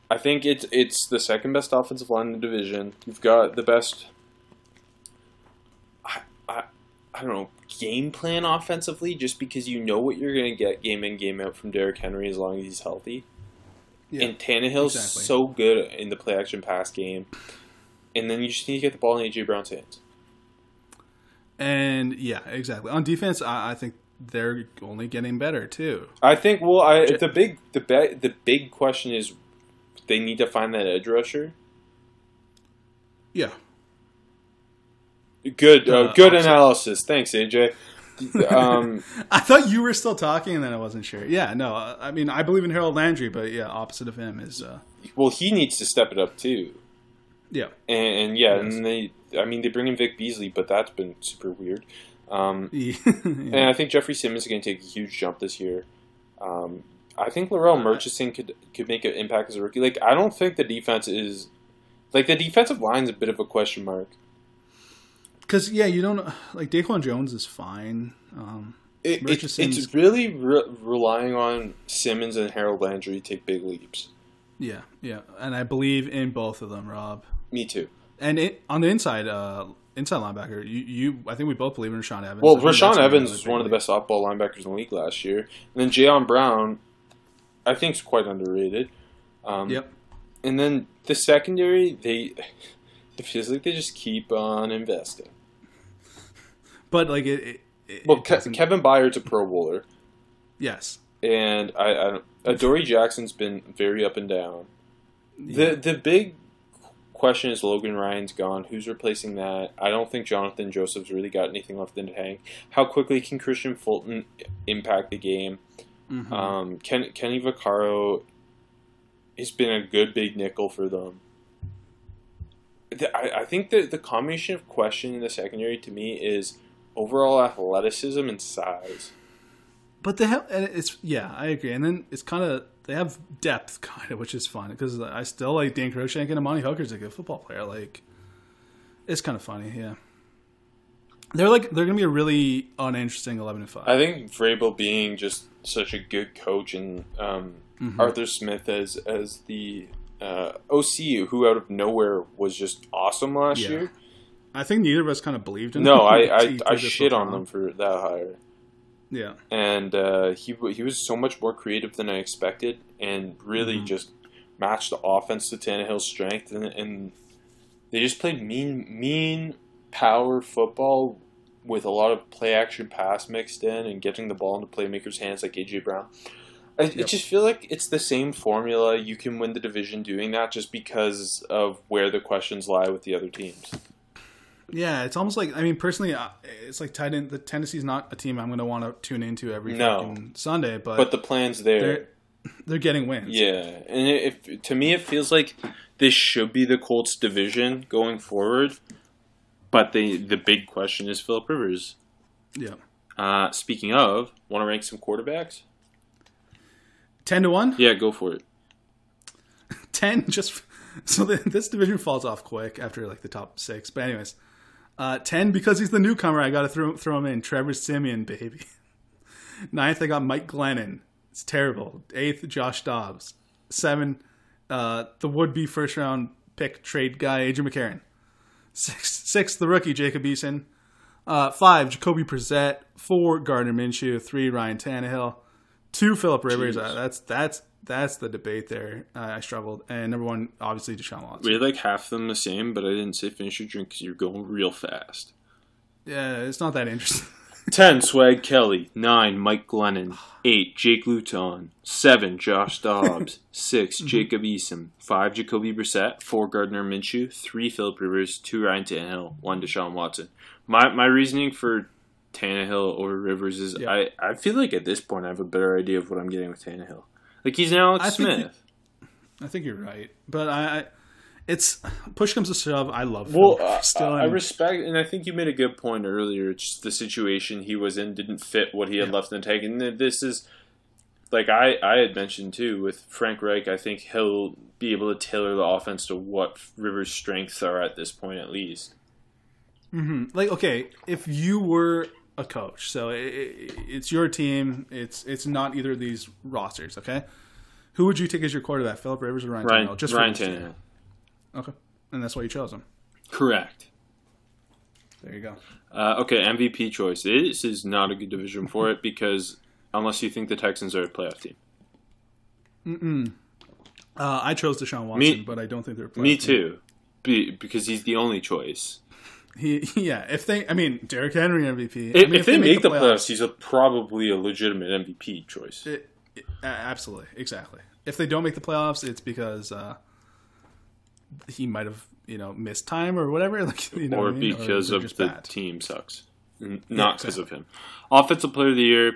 I think it's it's the second best offensive line in the division. You've got the best. I, I, I don't know game plan offensively, just because you know what you're going to get game in game out from Derrick Henry as long as he's healthy. Yeah. And Tannehill's exactly. so good in the play action pass game, and then you just need to get the ball in AJ Brown's hands. And yeah, exactly. On defense, I, I think they're only getting better too. I think. Well, I the big the be, the big question is they need to find that edge rusher. Yeah. Good, uh, Uh, good analysis. Thanks, AJ. Um, I thought you were still talking, and then I wasn't sure. Yeah, no, I mean, I believe in Harold Landry, but yeah, opposite of him is, uh, well, he needs to step it up too. yeah, And, and yeah, and they. I mean, they bring in Vic Beasley, but that's been super weird. Um, yeah. And I think Jeffrey Simmons is going to take a huge jump this year. Um, I think Larrell Murchison could could make an impact as a rookie. Like I don't think the defense is like the defensive line is a bit of a question mark. Because yeah, you don't like Daquan Jones is fine. Um, It, it, it's really re- relying on Simmons and Harold Landry to take big leaps. yeah, yeah, and I believe in both of them, Rob. Me too. And it, on the inside, uh, inside linebacker, you, you, I think we both believe in Rashaan Evans. Well, I think that's Rashaan Evans was one of the best off-ball linebackers in the league last year, and then Jayon Brown, I think, is quite underrated. Um. Yep. And then the secondary, they it feels like they just keep on investing. But like it, it, it Well, Ke- Kevin Byard's a Pro Bowler, yes, and I, I don't- Adoree Jackson's been very up and down. The the big question is Logan Ryan's gone. Who's replacing that? I don't think Jonathan Joseph's really got anything left in the tank. How quickly can Kristian Fulton impact the game? Mhm. Um, Ken, Kenny Vaccaro has been a good big nickel for them. The- I, I think that the combination of question in the secondary to me is overall athleticism and size. But they have, and it's yeah, I agree. And then it's kind of they have depth, kind of, which is fun because I still like Dane Cruikshank and Amani Hooker's a good football player. Like, It's kind of funny, yeah. They're like they're gonna be a really uninteresting eleven and five. I think Vrabel being just such a good coach and um, Mm-hmm. Arthur Smith as as the uh, OC, who out of nowhere was just awesome last Yeah. year. I think neither of us kind of believed in. No. I I, I shit on them for that hire. Yeah, and uh, he he was so much more creative than I expected, and really Mm-hmm. just matched the offense to Tannehill's strength, and, and they just played mean mean power football with a lot of play action pass mixed in, and getting the ball into playmakers' hands like AJ Brown. I, I just feel like it's the same formula. You can win the division doing that, just because of where the questions lie with the other teams. Yeah. It's almost like I mean, personally, uh, it's like tight end. The Tennessee's not a team I'm gonna want to tune into every No. fucking Sunday, but, But the plan's there. they're they're getting wins. Yeah, and if to me it feels like this should be the Colts division going forward, but the the big question is Philip Rivers. yeah. Uh, speaking of, want to rank some quarterbacks? Ten to one. Yeah, go for it. 10 just so the, this division falls off quick after like the top six but anyways uh 10 because he's the newcomer i gotta throw, throw him in. Trevor Siemian baby. Ninth i got mike glennon. It's terrible. Eighth josh dobbs. Seven uh the would-be first round pick trade guy adrian mccarron. Six sixth the rookie jacob eason. Uh five jacoby Brissett. four gardner minshew. Three ryan Tannehill. two philip rivers. Uh, that's that's that's the debate there. Uh, I struggled, and number one, obviously Deshaun Watson. We had like half of them the same, but I didn't say finish your drink because you're going real fast. Yeah, it's not that interesting. 10. Swag Kelly. 9. Mike Glennon. 8. Jake Luton. 7. Josh Dobbs. 6. Jacob Eason. 5. Jacoby Brissett. 4. Gardner Minshew. 3. Philip Rivers. 2. Ryan Tannehill. 1. Deshaun Watson. My my reasoning for Tannehill over Rivers is. I, I feel like at this point I have a better idea of what I'm getting with Tannehill. Like he's now Alex I think Smith. I think you're right, but I, I it's push comes to shove. I love Well, Philip uh, still. I and- respect, and I think you made a good point earlier. It's just the situation he was in didn't fit what he had Yeah. left in the tank, and this is like I I had mentioned too with Frank Reich. I think he'll be able to tailor the offense to what Rivers' strengths are at this point, at least. Mm-hmm. like okay, if you were a coach, so i i it's your team. It's it's not either of these rosters. Okay, who would you take as your quarterback? Philip Rivers or Ryan? Ryan Tannehill? Just Ryan year. Tannehill, Okay, and that's why you chose him. correct. There you go. Uh, okay, MVP choice. This is not a good division for it because unless you think the Texans are a playoff team, Mm. Uh, I chose Deshaun Watson, Me- but I don't think they're. a me team. too, Be, because he's the only choice. He, yeah, if they, I mean, Derrick Henry MVP. If, I mean, if they, make the playoffs, he's a probably a legitimate MVP choice. It, it- absolutely, exactly. If they don't make the playoffs, it's because uh, he might have, you know, missed time or whatever. Like, you know, or I mean? because they're of the bad. team sucks, not because exactly. of him. Offensive Player of the Year,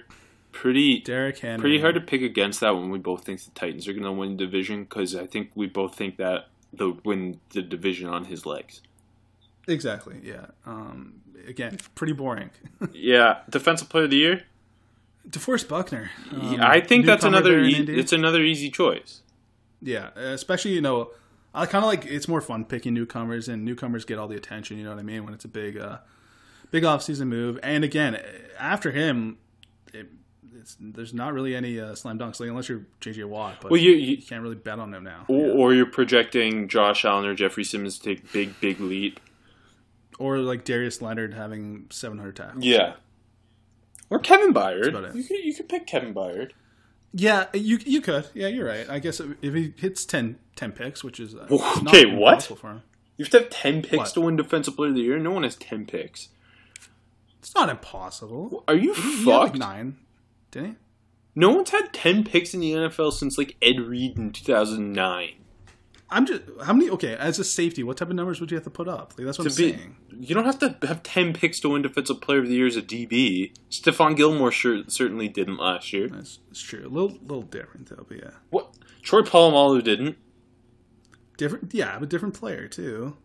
pretty Derrick Henry. pretty hard to pick against that when we both think the Titans are going to win the division because I think we both think that they'll win the division on his legs. Exactly. Yeah. Um, again, pretty boring. Yeah, Defensive Player of the Year. DeForest Buckner. Um, I think that's another. E- it's another easy choice. Yeah, especially you know, I kind of like it's more fun picking newcomers, and newcomers get all the attention. You know what I mean? When it's a big, uh, big offseason move, and again, after him, it, it's, there's not really any uh, slam dunks, like unless you're JJ Watt. But Well, you, you you can't really bet on him now. or, Yeah. or you're projecting Josh Allen or Jeffrey Simmons to take big, big leap. Or like Darius Leonard having 700 tackles. Yeah. Or Kevin Byard. You could you could pick Kevin Byard. Yeah, you you could. Yeah, you're right. I guess if he hits 10, 10 picks, which is uh, not Okay, what? for him. You have to have ten picks What? to win Defensive Player of the Year. No one has ten picks. It's not impossible. Are you He had like nine, didn't he? No one's had ten picks in the NFL since like Ed Reed in two thousand nine. I'm just how many? Okay, as a safety, what type of numbers would you have to put up? Like that's what To I'm be, saying. you don't have to have ten picks to win Defensive Player of the Year as a DB. Stephon Gilmore sure, certainly didn't last year. That's, that's true. A little little different though, but yeah, What? Troy Polamalu didn't. different. Yeah, but different player too.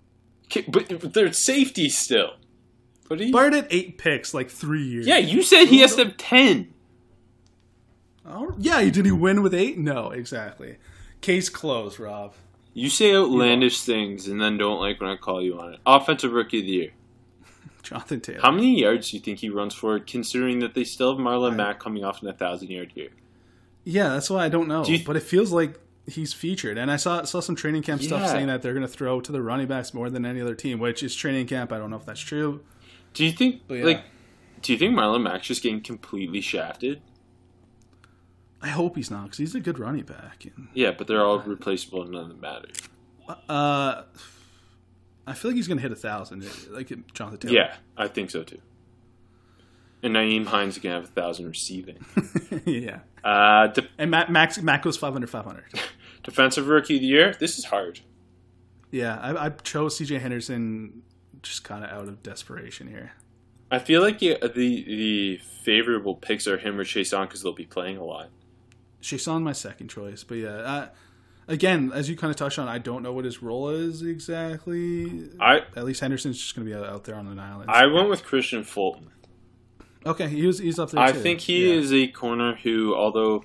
Okay, But they're safety still. But he, Bart had eight picks like three years. yeah, you said he has to have ten. Oh, yeah. Did he win with eight? No, exactly. Case closed, Rob. You say outlandish things and then don't like when I call you on it. Offensive rookie of the year. Jonathan Taylor. How many yards do you think he runs for, considering that they still have Marlon I- Mack coming off in a thousand yard year? Yeah, that's why I don't know. Do you- but it feels like he's featured. And I saw saw some training camp stuff saying that they're going to throw to the running backs more than any other team, which is training camp. I don't know if that's true. Do you think yeah. like do you think Marlon Mack's just getting completely shafted? I hope he's not because he's a good running back. And, Yeah, but they're all replaceable and none of them matter. uh, I feel like he's going to hit a thousand, like Jonathan Taylor. Yeah, I think so too. And Nyheim Hines is gonna have a thousand receiving. yeah. Uh, de- And Matt, Max Matt goes 500, 500. defensive rookie of the year. This is hard. Yeah, I, I chose C.J. Henderson just kind of out of desperation here. I feel like the the, the favorable picks are him or Chaisson because they'll be playing a lot. Chaisson, my second choice, but yeah, uh, again, as you kind of touched on, I don't know what his role is exactly. I At least Henderson's just going to be out there on an island. I went with Kristian Fulton. okay, he was, he's up there. I too. think he Yeah. is a corner who, although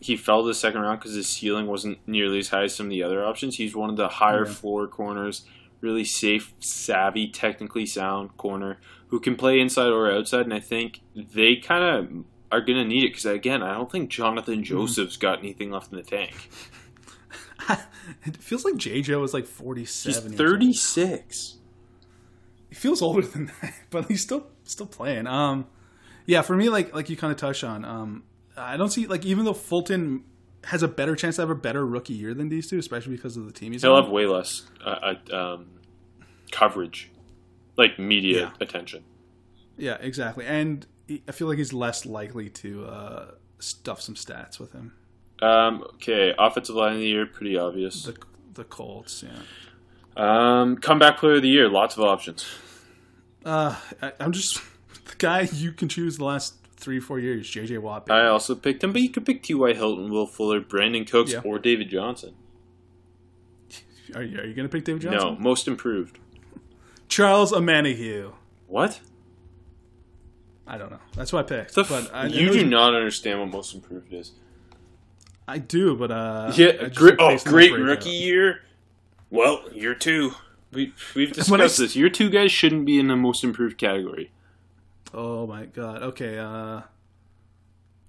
he fell the second round because his ceiling wasn't nearly as high as some of the other options, he's one of the higher floor corners, really safe, savvy, technically sound corner who can play inside or outside. And I think they kind of are going to need it because, again, I don't think. Jonathan Joseph's got anything left in the tank. it feels like JJ was like He's forty-seven. years 36. He feels older than that, but he's still still playing. Um, yeah, for me, like like you kind of touched on, um, I don't see like even though Fulton has a better chance to have a better rookie year than these two, especially because of the team he's He'll on. have way less uh, uh, um, coverage, like media Yeah. attention. Yeah, exactly, and I feel like he's less likely to uh, stuff some stats with him. Um, okay, offensive line of the year, pretty obvious. The the Colts, yeah. Um, comeback player of the year, lots of options. Uh, I, I'm just the guy you can choose the last three four years, JJ Watt. baby. I also picked him, but you could pick T.Y. Hilton, Will Fuller, Brandin Cooks, Yeah. or David Johnson. Are you are you gonna pick David Johnson? No, most improved. Charles Omenihu. What? I don't know. That's what I picked. The f- but I, I you know do he's- not understand what most improved is. I do, but uh, Yeah, just great. Oh, based on the great breakout. rookie year. Well, year two. We we've When I discussed s- this. Year two guys shouldn't be in the most improved category. Oh my god. Okay. Uh,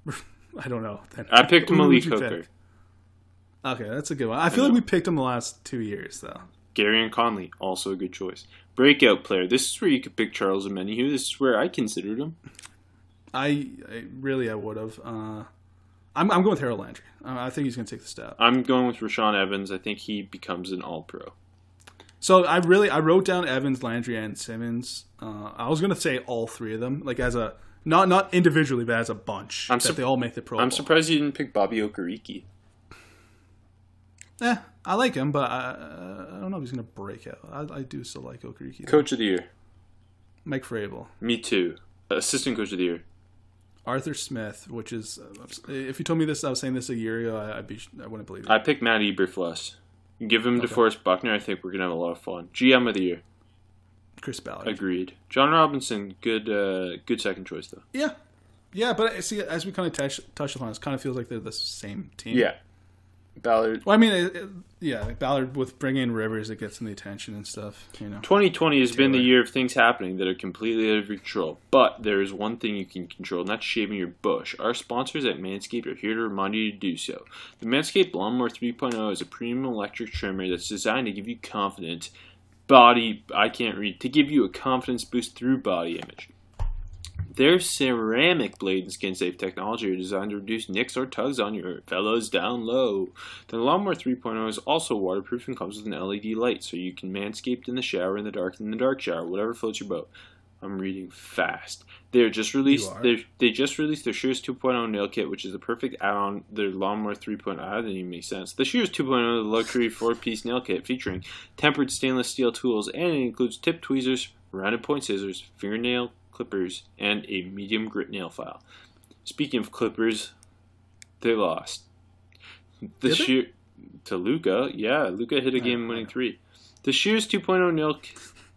I don't know. Then. I picked Who Malik Hooker, pick? Okay, that's a good one. I feel like we picked him the last two years though. Gareon Conley, also a good choice. Breakout player. This is where you could pick Charles Omenihu. This is where I considered him. I, I really I would have. Uh, I'm I'm going with Harold Landry. Uh, I think he's going to take the step. I'm going with Rashaan Evans. I think he becomes an All Pro. So I really I wrote down Evans, Landry, and Simmons. Uh, I was going to say all three of them, like as a not not individually, but as a bunch. I'm that they all make the Pro I'm Bowl. surprised you didn't pick Bobby Okereke. Eh, I like him, but I, I don't know if he's going to break out. I, I do still like Okereke. Coach of the year. Mike Vrabel, Me too. Assistant coach of the year. Arthur Smith, which is uh, if you told me this, I was saying this a year ago, I, I'd be I wouldn't believe it. I picked Matt Eberflus. Give him DeForest Buckner. I think we're gonna have a lot of fun. GM of the year. Chris Ballard. Agreed. Jon Robinson. Good. Uh, good second choice though. Yeah, yeah, but see as we kind of touch, touched upon, it kind of feels like they're the same team. Yeah. Ballard. Well, I mean, it, it- yeah, Ballard with bringing in Rivers, it gets him the attention and stuff. You know. 2020 has been the year of things happening that are completely out of your control. But there is one thing you can control, and that's shaving your bush. Our sponsors at Manscaped are here to remind you to do so. The Manscaped Lawnmower 3.0 is a premium electric trimmer that's designed to give you confidence, body, I can't read, to give you a confidence boost through body image. Their ceramic blade and skin safe technology are designed to reduce nicks or tugs on your fellows down low. The Lawnmower 3.0 is also waterproof and comes with an LED light, so you can manscape in the shower, in the dark, in the dark shower, whatever floats your boat. I'm reading fast. They're just released. They they just released their Shears 2.0 nail kit, which is the perfect add-on. Their Lawnmower 3.0 that didn't even make sense. The Shears 2.0 is a luxury four-piece nail kit featuring tempered stainless steel tools, and it includes tip tweezers, rounded point scissors, fingernail clippers, and a medium grit nail file. Speaking of clippers, they lost. The Did shear to Luka, yeah, Luka hit a game winning three. The Shears 2.0 nail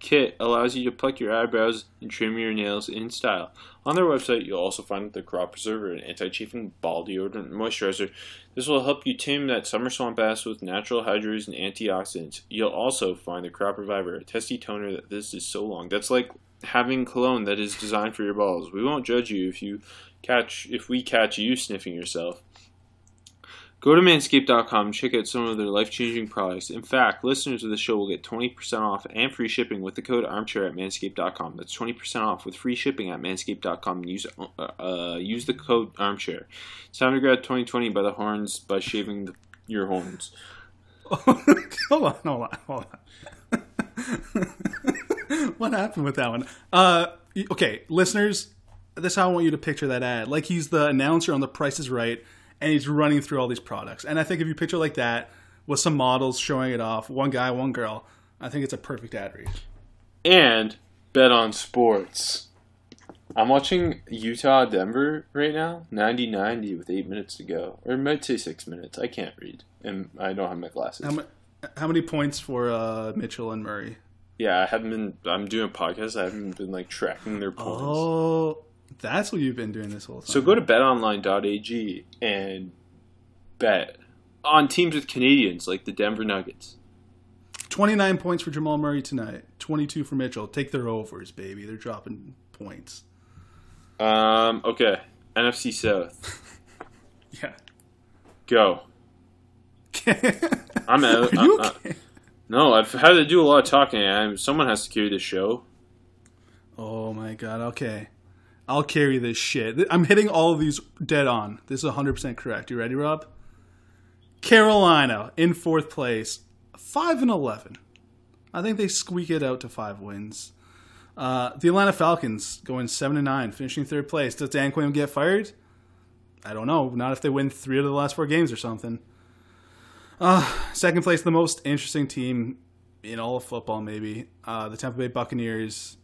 kit allows you to pluck your eyebrows and trim your nails in style. On their website, you'll also find the Crop Preserver, an anti-chafing ball deodorant moisturizer. This will help you tame that summer swamp ass with natural hydros and antioxidants. You'll also find the Crop Reviver, a testy toner that this is so long. That's like having cologne that is designed for your balls. We won't judge you if you catch if we catch you sniffing yourself. Go to manscaped.com and check out some of their life changing products. In fact, listeners of the show will get 20% off and free shipping with the code armchair at manscaped.com. That's 20% off with free shipping at manscaped.com. Use, uh, uh, use the code armchair. It's time to grab 2020 by the horns by shaving the, your horns. hold on, hold on, hold on. what happened with that one? Uh, okay, listeners, this is how I want you to picture that ad. Like he's the announcer on The Price is Right and he's running through all these products. And I think if you picture like that with some models showing it off, one guy, one girl, I think it's a perfect ad read. And bet on sports. I'm watching Utah Denver right now, 90 90 with 8 minutes to go. Or it might say 6 minutes. I can't read. And I don't have my glasses. How, ma- how many points for uh, Mitchell and Murray? Yeah, I haven't been. I'm doing a podcast. I haven't been like tracking their points. Oh, that's what you've been doing this whole time. So go to betonline.ag and bet on teams with Canadians like the Denver Nuggets. 29 points for Jamal Murray tonight. 22 for Mitchell. Take their overs, baby. They're dropping points. Um. Okay. NFC South. Yeah. Go. I'm out. Are you okay? No, I've had to do a lot of talking. I'm, someone has to carry the show. Oh my god. Okay. I'll carry this shit. I'm hitting all of these dead on. This is 100% correct. You ready, Rob? Carolina in fourth place, 5 and 11. I think they squeak it out to 5 wins. Uh, the Atlanta Falcons going 7 and 9, finishing third place. Does Dan Quinn get fired? I don't know. Not if they win 3 out of the last 4 games or something. Uh, second place, the most interesting team in all of football, maybe. Uh, the Tampa Bay Buccaneers.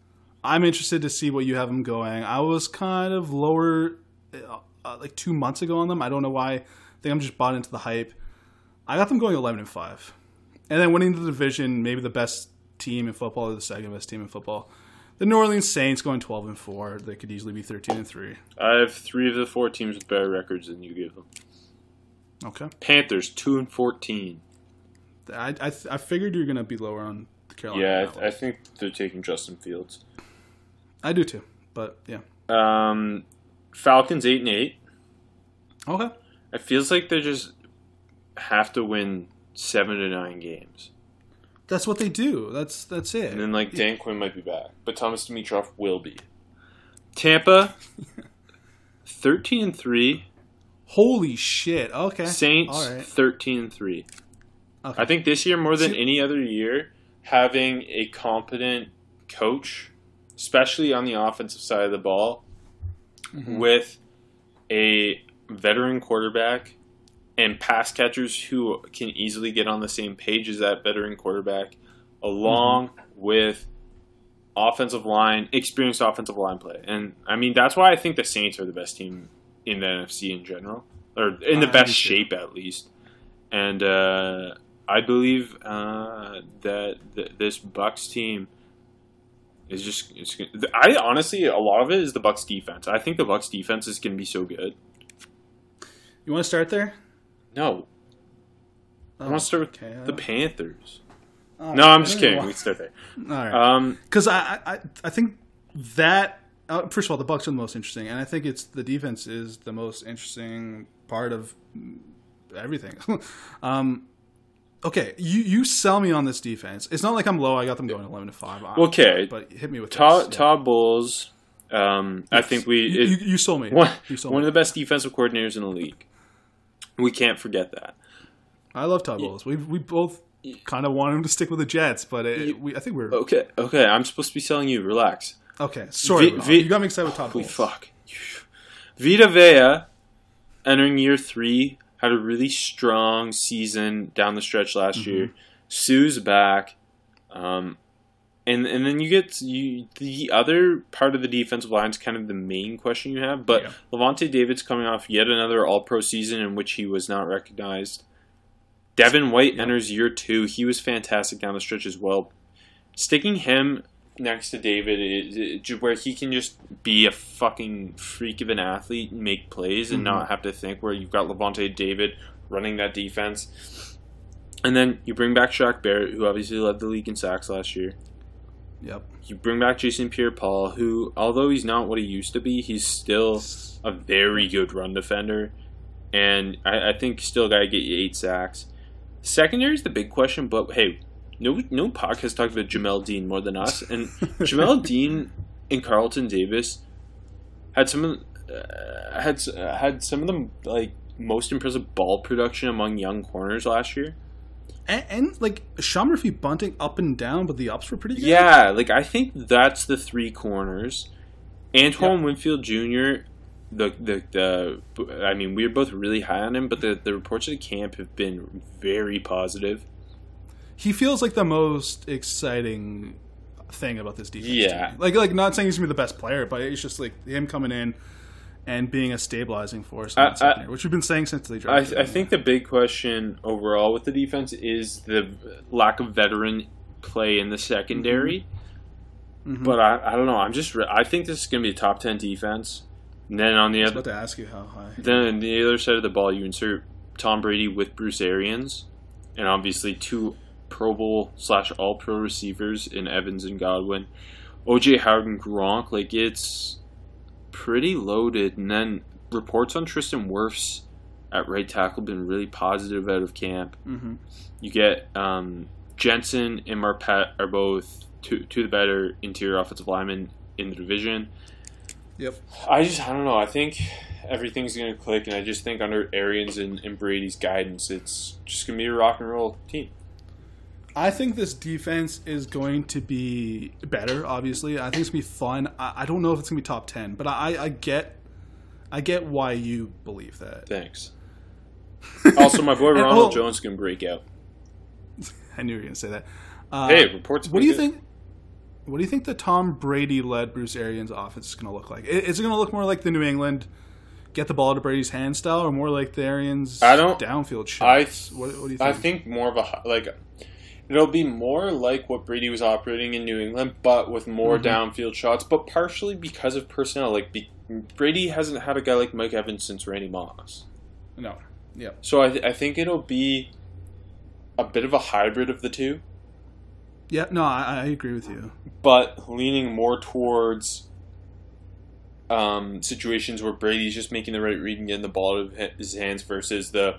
I'm interested to see what you have them going. I was kind of lower uh, uh, like two months ago on them. I don't know why. I think I'm just bought into the hype. I got them going 11 and five, and then winning the division. Maybe the best team in football or the second best team in football. The New Orleans Saints going 12 and four. They could easily be 13 and three. I have three of the four teams with better records than you give them. Okay. Panthers two and fourteen. I I, I figured you're gonna be lower on the Carolina. Yeah, I, th- I think they're taking Justin Fields. I do too. But yeah. Um, Falcons eight and eight. Okay. It feels like they just have to win seven to nine games, That's what they do. That's that's it. and then like Dan Quinn might be back, but Thomas Dimitroff will be. Tampa, thirteen and three. Holy shit. Okay. Saints, All right. thirteen and three. Okay. I think this year more than any other year, having a competent coach, especially on the offensive side of the ball, Mhm. with a veteran quarterback and pass catchers who can easily get on the same page as that veteran quarterback, along Mm-hmm. with offensive line, experienced offensive line play. And I mean, that's why I think the Saints are the best team in the NFC in general, or in the I best shape at least. And uh, I believe uh, that th- this Bucks team is just. It's, I honestly, a lot of it is the Bucks defense. I think the Bucks defense is going to be so good. You want to start there? No, I want to start with okay, the uh, Panthers. all No. I'm just kidding. know We can start there. All right. Um, Because I, I, I think that first of all, the Bucks are the most interesting, and I think it's the defense is the most interesting part of everything. um, okay, you you sell me on this defense. It's not like I'm low. I got them going eleven to five. Okay. but hit me with Todd, this. Todd Bowles. Um, I think we. You, it- you, you sold me. one, You sold one me. of the best defensive coordinators in the league. We can't forget that. I love Todd Bowles. We we both kind of want him to stick with the Jets, but it, You- we I think we're Okay, okay. I'm supposed to be selling you. Relax. Okay. Sorry, Rob. Vi- you got me excited with Todd Holy Bowles. fuck. Vita Vea, entering year three, had a really strong season down the stretch last Mm-hmm. year. Suh's back. Um, and and then you get you the other part of the defensive line is kind of the main question you have. But Yeah. Lavonte David's coming off yet another All Pro season in which he was not recognized. Devin White enters year two. He was fantastic down the stretch as well. sticking him next to David is, where he can just be a fucking freak of an athlete and make plays and Mm-hmm. not have to think where you've got Lavonte David running that defense. And then you bring back Shaq Barrett, who obviously led the league in sacks last year. Yep. You bring back Jason Pierre Paul, who, although he's not what he used to be, he's still a very good run defender. And I, I think still got to get you eight sacks. Secondary is the big question, but hey, no no podcast talked about Jamel Dean more than us. And Jamel Dean and Carlton Davis had some of uh, had uh, had some of the like most impressive ball production among young corners last year. And, and like Sean Murphy-Bunting up and down, but the ups were pretty good. Yeah, like I think that's the three corners. Antoine Winfield Jr. The, the the I mean we were both really high on him, but the, the reports of the camp have been very positive. He feels like the most exciting thing about this defense. Yeah. me. Like like not saying he's gonna be the best player, but it's just like him coming in and being a stabilizing force in I- secondary, which we've been saying since they I, drafted. I him. think the big question overall with the defense is the lack of veteran play in the secondary. Mhm. But I, I don't know. I'm just re- I think this is going to be a top ten defense. And then on the I other about to ask you how high. then on the other side of the ball, you insert Tom Brady with Bruce Arians, and obviously two Pro Bowl slash All Pro receivers in Evans and Godwin, OJ Howard and Gronk. Like it's pretty loaded. And then reports on Tristan Wirfs at right tackle been really positive out of camp. hmm You get um, Jensen and Marpet are both two, two of the better interior offensive linemen in the division. Yep. I just I don't know. I think everything's gonna click, and I just think under Arians and, and Brady's guidance, it's just gonna be a rock and roll team. I think this defense is going to be better. Obviously, I think it's gonna be fun. I, I don't know if it's gonna be top ten, but I, I get, I get why you believe that. Thanks. Also, my boy Ronald oh, Jones can break out. I knew you were gonna say that. Uh, Hey, reports. what do you think? What do you think the Tom Brady led Bruce Arians offense is going to look like? Is it going to look more like the New England get the ball to Brady's hand style, or more like the Arians I don't- downfield I what, what do you think? I think? more of a like. It'll be more like what Brady was operating in New England, but with more Mhm. downfield shots, but partially because of personnel. Like be, Brady hasn't had a guy like Mike Evans since Randy Moss. no. Yep. So I, th- I think it'll be a bit of a hybrid of the two, Yeah. No, I, I agree with you. but leaning more towards um, situations where Brady's just making the right read and getting the ball out of his hands versus the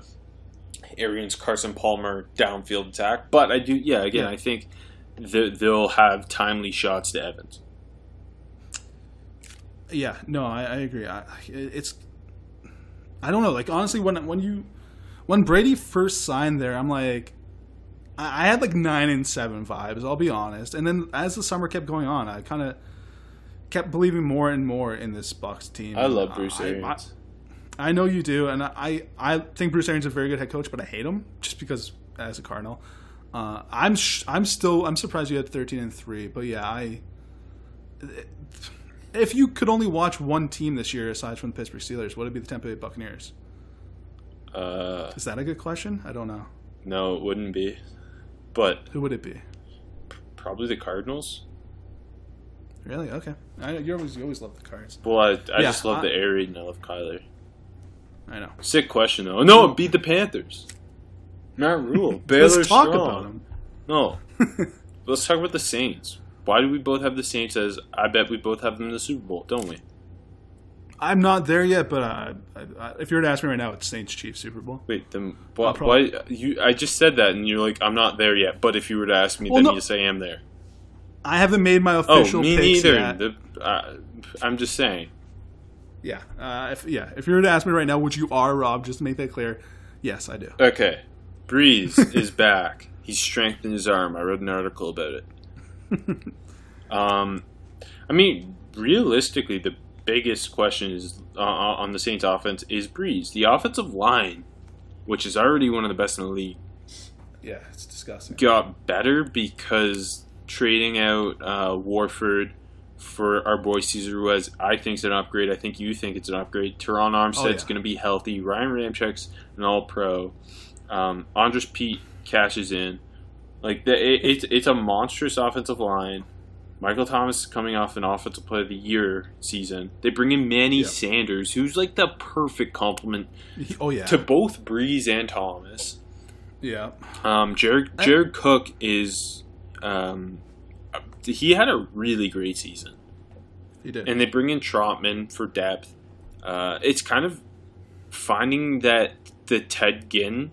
Arians Carson Palmer downfield attack. But I do, yeah, again, Yeah. I think th- they'll have timely shots to Evans. Yeah, no, I, I agree. I, it's, I don't know. Like honestly, when when you, when Brady first signed there, I'm like, I, I had like nine and seven vibes. I'll be honest. And then as the summer kept going on, I kind of kept believing more and more in this Bucks team. I love Bruce Arians. I know you do, and I I think Bruce Arians is a very good head coach, but I hate him just because as a Cardinal. Uh, I'm sh- I'm still I'm surprised you had 13 and three, but yeah, I. If you could only watch one team this year aside from the Pittsburgh Steelers, what would it be the Tampa Bay Buccaneers? uh, Is that a good question? I don't know. no, it wouldn't be. But Who would it be? probably the Cardinals. Really? Okay. I, you always you always love the Cards. Well, I, I Yeah, just love I- the air and I love Kyler. I know. Sick question though. No, it beat the Panthers. Matt Rhule. Baylor Let's talk strong. about them. No. Let's talk about the Saints. Why do we both have the Saints as I bet we both have them in the Super Bowl, don't we? I'm not there yet, but uh, I, I, if you were to ask me right now, it's Saints Chiefs Super Bowl. Wait, then why, I'll probably- why you I just said that and you're like I'm not there yet, but if you were to ask me Well, then no. you say I'm there. I haven't made my official. Oh, official me picks neither. yet. The, uh, I'm just saying. Yeah, uh, if yeah, if you were to ask me right now, which you are, Rob, just to make that clear, yes, I do. Okay. Brees is back. He's strengthened his arm. I wrote an article about it. um, I mean, realistically, the biggest question is uh, on the Saints' offense is Brees. The offensive line, which is already one of the best in the league, Yeah, it's disgusting. got better because trading out uh, Warford for our boy Cesar Ruiz, I think it's an upgrade. I think you think it's an upgrade. Terron Armstead's Oh, yeah. going to be healthy. Ryan Ramczyk's an All Pro. Um, Andrus Peat cashes in. Like the, it, it's it's a monstrous offensive line. Michael Thomas is coming off an offensive play of the year season. They bring in Manny. Sanders, who's like the perfect complement oh yeah, to both Brees and Thomas. yeah. Um, Jared Jared Cook is um, he had a really great season, He did. and they bring in Trautman for depth. Uh, it's kind of finding that the Ted Ginn.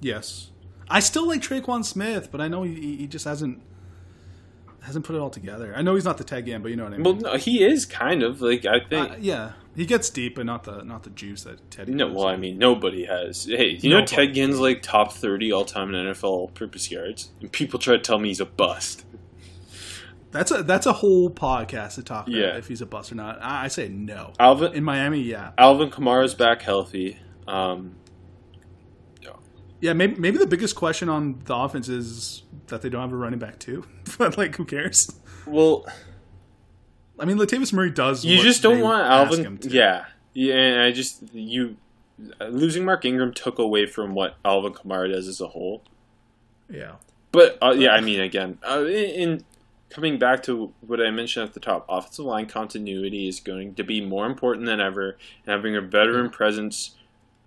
yes, I still like Tre'Quan Smith, but I know he, he just hasn't hasn't put it all together. I know he's not the Ted Ginn, but you know what I mean. Well, no, he is kind of like I think. Uh, yeah, he gets deep, but not the not the juice that Teddy. no, well, I mean, nobody has. Hey, you know. Ted Ginn's like top thirty all time in NFL all-purpose yards, and people try to tell me he's a bust. that's a that's a whole podcast to talk about Yeah. if he's a bust or not. I, I say no. Alvin In Miami, yeah, Alvin Kamara's back healthy. Um, yeah. Maybe maybe the biggest question on the offense is that they don't have a running back too. but like, who cares? well, I mean, Latavius Murray does. you just don't want Alvin. Yeah, yeah. And I just you losing Mark Ingram took away from what Alvin Kamara does as a whole. yeah. But uh, yeah, I mean, again, uh, in, in coming back to what I mentioned at the top, offensive line continuity is going to be more important than ever, and having a veteran presence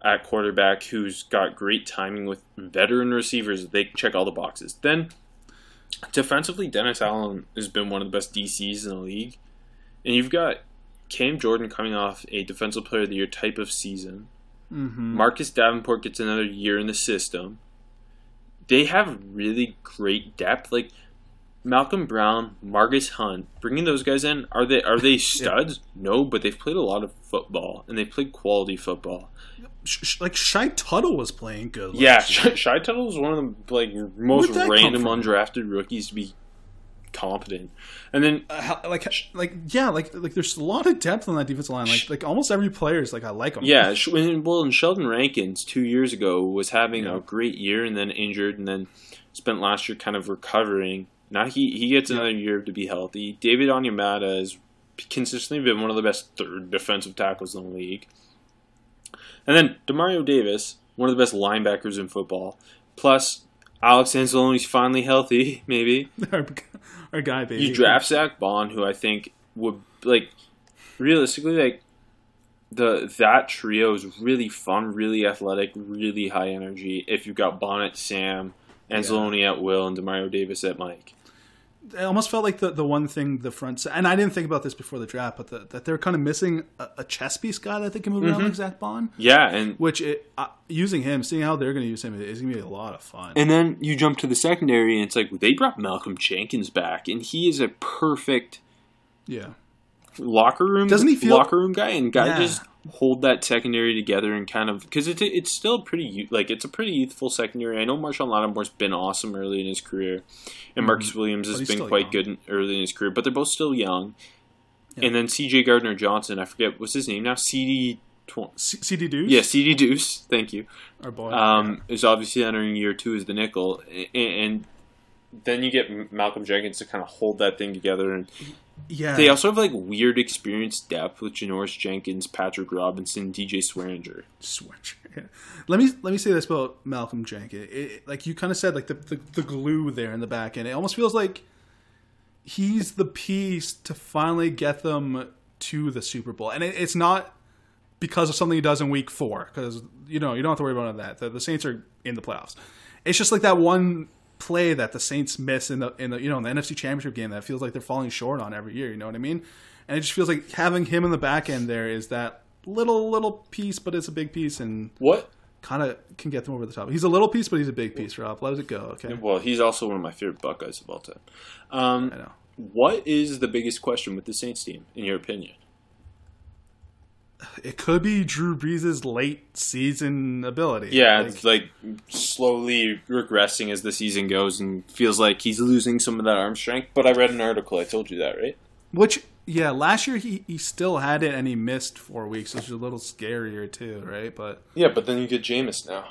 at quarterback who's got great timing with veteran receivers, they check all the boxes. Then defensively, Dennis Allen has been one of the best DCs in the league, and you've got Cam Jordan coming off a defensive player of the year type of season. Mm-hmm. Marcus Davenport gets another year in the system. They have really great depth. Like Malcolm Brown, Margus Hunt, bringing those guys in, are they are they studs? No, but they've played a lot of football and they've played quality football. Like Shy Tuttle was playing good. Yeah. Shy Tuttle is one of the like most Where'd that come random undrafted rookies to be competent. And then Uh, how- like like yeah, like like there's a lot of depth on that defensive line. Like like almost every player is like I like them. Yeah, well, and Sheldon Rankins two years ago was having Yeah. a great year and then injured, and then spent last year kind of recovering. Now he he gets another year to be healthy. David Onyemata has consistently been one of the best third defensive tackles in the league. And then Demario Davis, one of the best linebackers in football. Plus, Alex Anzalone's finally healthy, maybe. Our, guy baby. You draft Zack Baun, who I think would like realistically like the that trio is really fun, really athletic, really high energy. If you've got Bonnet, Sam, Anzalone at Will, and Demario Davis at Mike. It almost felt like the, the one thing the front and I didn't think about this before the draft, but the, that they're kind of missing a, a chess piece guy that they can move Mm-hmm. around like Zack Baun. Yeah, and Which it, uh, using him, seeing how they're going to use him is going to be a lot of fun. and then you jump to the secondary, and it's like they brought Malcolm Jenkins back, and he is a perfect yeah, locker room Doesn't he feel- locker room guy and guy Yeah. just hold that secondary together and kind of because it's it's still pretty like it's a pretty youthful secondary. I know Marshon Lattimore's been awesome early in his career, and Marcus Williams Mm-hmm. But has been quite young. good early in his career, but they're both still young. Yeah. And then C.J. Gardner Johnson, I forget what's his name now. C.D. Tw- CD Deuce, yeah, C.D. Deuce. Thank you. our boy. Um, is obviously entering year two as the nickel, and, and then you get Malcolm Jenkins to kind of hold that thing together and yeah, they also have like weird experience depth with Janoris Jenkins, Patrick Robinson, DJ Swearinger. Switch. Yeah. Let me let me say this about Malcolm Jenkins. It, it- like you kind of said, like the, the the glue there in the back end. It almost feels like he's the piece to finally get them to the Super Bowl, and it, it's not because of something he does in Week Four. Because you know you don't have to worry about that. The, the Saints are in the playoffs. It's just like that one play that the Saints miss in the in the you know in the NFC Championship game that feels like they're falling short on every year. You know what I mean? And it just feels like having him in the back end there is that little little piece, but it's a big piece and What? kind of can get them over the top. He's a little piece, but he's a big piece. Rob, let it go. Okay, Well, he's also one of my favorite Buckeyes of all time. Um, I know. what is the biggest question with the Saints team, in your opinion? It could be Drew Brees' late season ability. Yeah, Like, it's like slowly regressing as the season goes, and feels like he's losing some of that arm strength. But I read an article. I told you that, right? which yeah, last year he, he still had it and he missed four weeks, which is a little scarier too, right? But Yeah, but then you get Jameis now.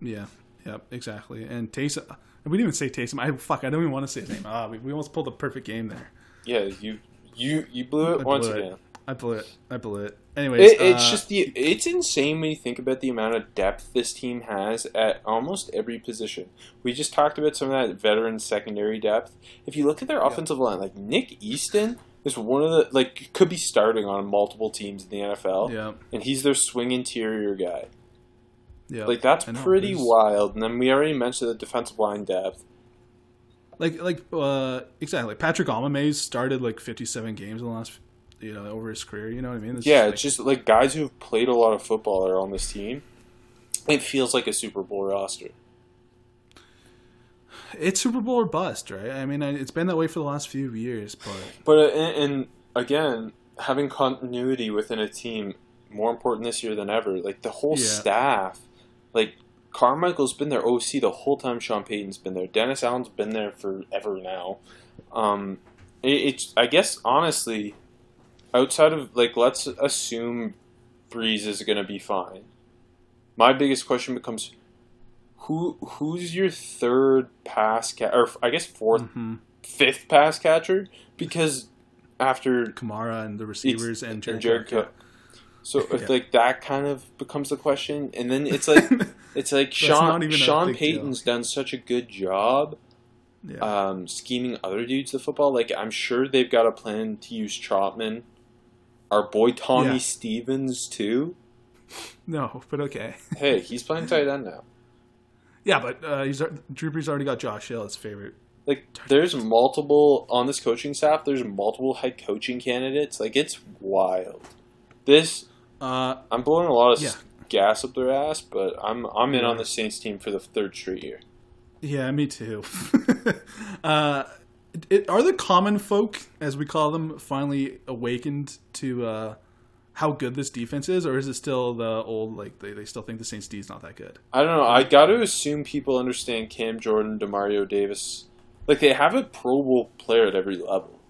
yeah, yep, exactly. And Taysom, we didn't even say Taysom. I fuck, I don't even want to say his name. Ah, we, we almost pulled a perfect game there. Yeah, you you you blew it I once blew it. Again. I blew it. I blew it. Anyways, It, it's uh, just the it's insane when you think about the amount of depth this team has at almost every position. We just talked about some of that veteran secondary depth. If you look at their offensive line, like Nick Easton is one of the like could be starting on multiple teams in the NFL, yeah, and he's their swing interior guy. yeah. Like that's know, pretty there's- wild. And then we already mentioned the defensive line depth. Like like uh exactly. Patrick Almamays started like 57 games in the last you know over his career. You know what I mean? It's Yeah, like- it's just like guys who have played a lot of football are on this team. It feels like a Super Bowl roster. it's Super Bowl or bust, right? I mean, it's been that way for the last few years, but But uh, and, and again, having continuity within a team more important this year than ever. Like the whole Yeah. staff, like Carmichael's been their OC the whole time. Sean Payton's been there. Dennis Allen's been there forever now. Um, it, it's I guess honestly, outside of like let's assume Brees is going to be fine. My biggest question becomes. Who who's your third pass cat or I guess 4th mhm. fifth pass catcher because after Kamara and the receivers and and Jared Cook. Cook. So if Yeah. like that kind of becomes the question, and then it's like it's like Sean Sean big deal. Payton's done such a good job Yeah. um, scheming other dudes to football. Like I'm sure they've got a plan to use Trautman, our boy Tommy Yeah. Stevens too. no, but okay. Hey, he's playing tight end now. Yeah, but uh, he's Drew Brees already got Josh Hill, favorite. Like there's multiple on this coaching staff. There's multiple head coaching candidates. Like it's wild. This Uh, I'm blowing a lot of Yeah. gas up their ass, but I'm I'm in on the Saints team for the third straight year. yeah, me too. uh, it, are the common folk, as we call them, finally awakened to uh, how good this defense is, or is it still the old like they, they still think the Saints D is not that good? I don't know. I got to assume people understand Cam Jordan, Demario Davis. Like they have a Pro Bowl player at every level.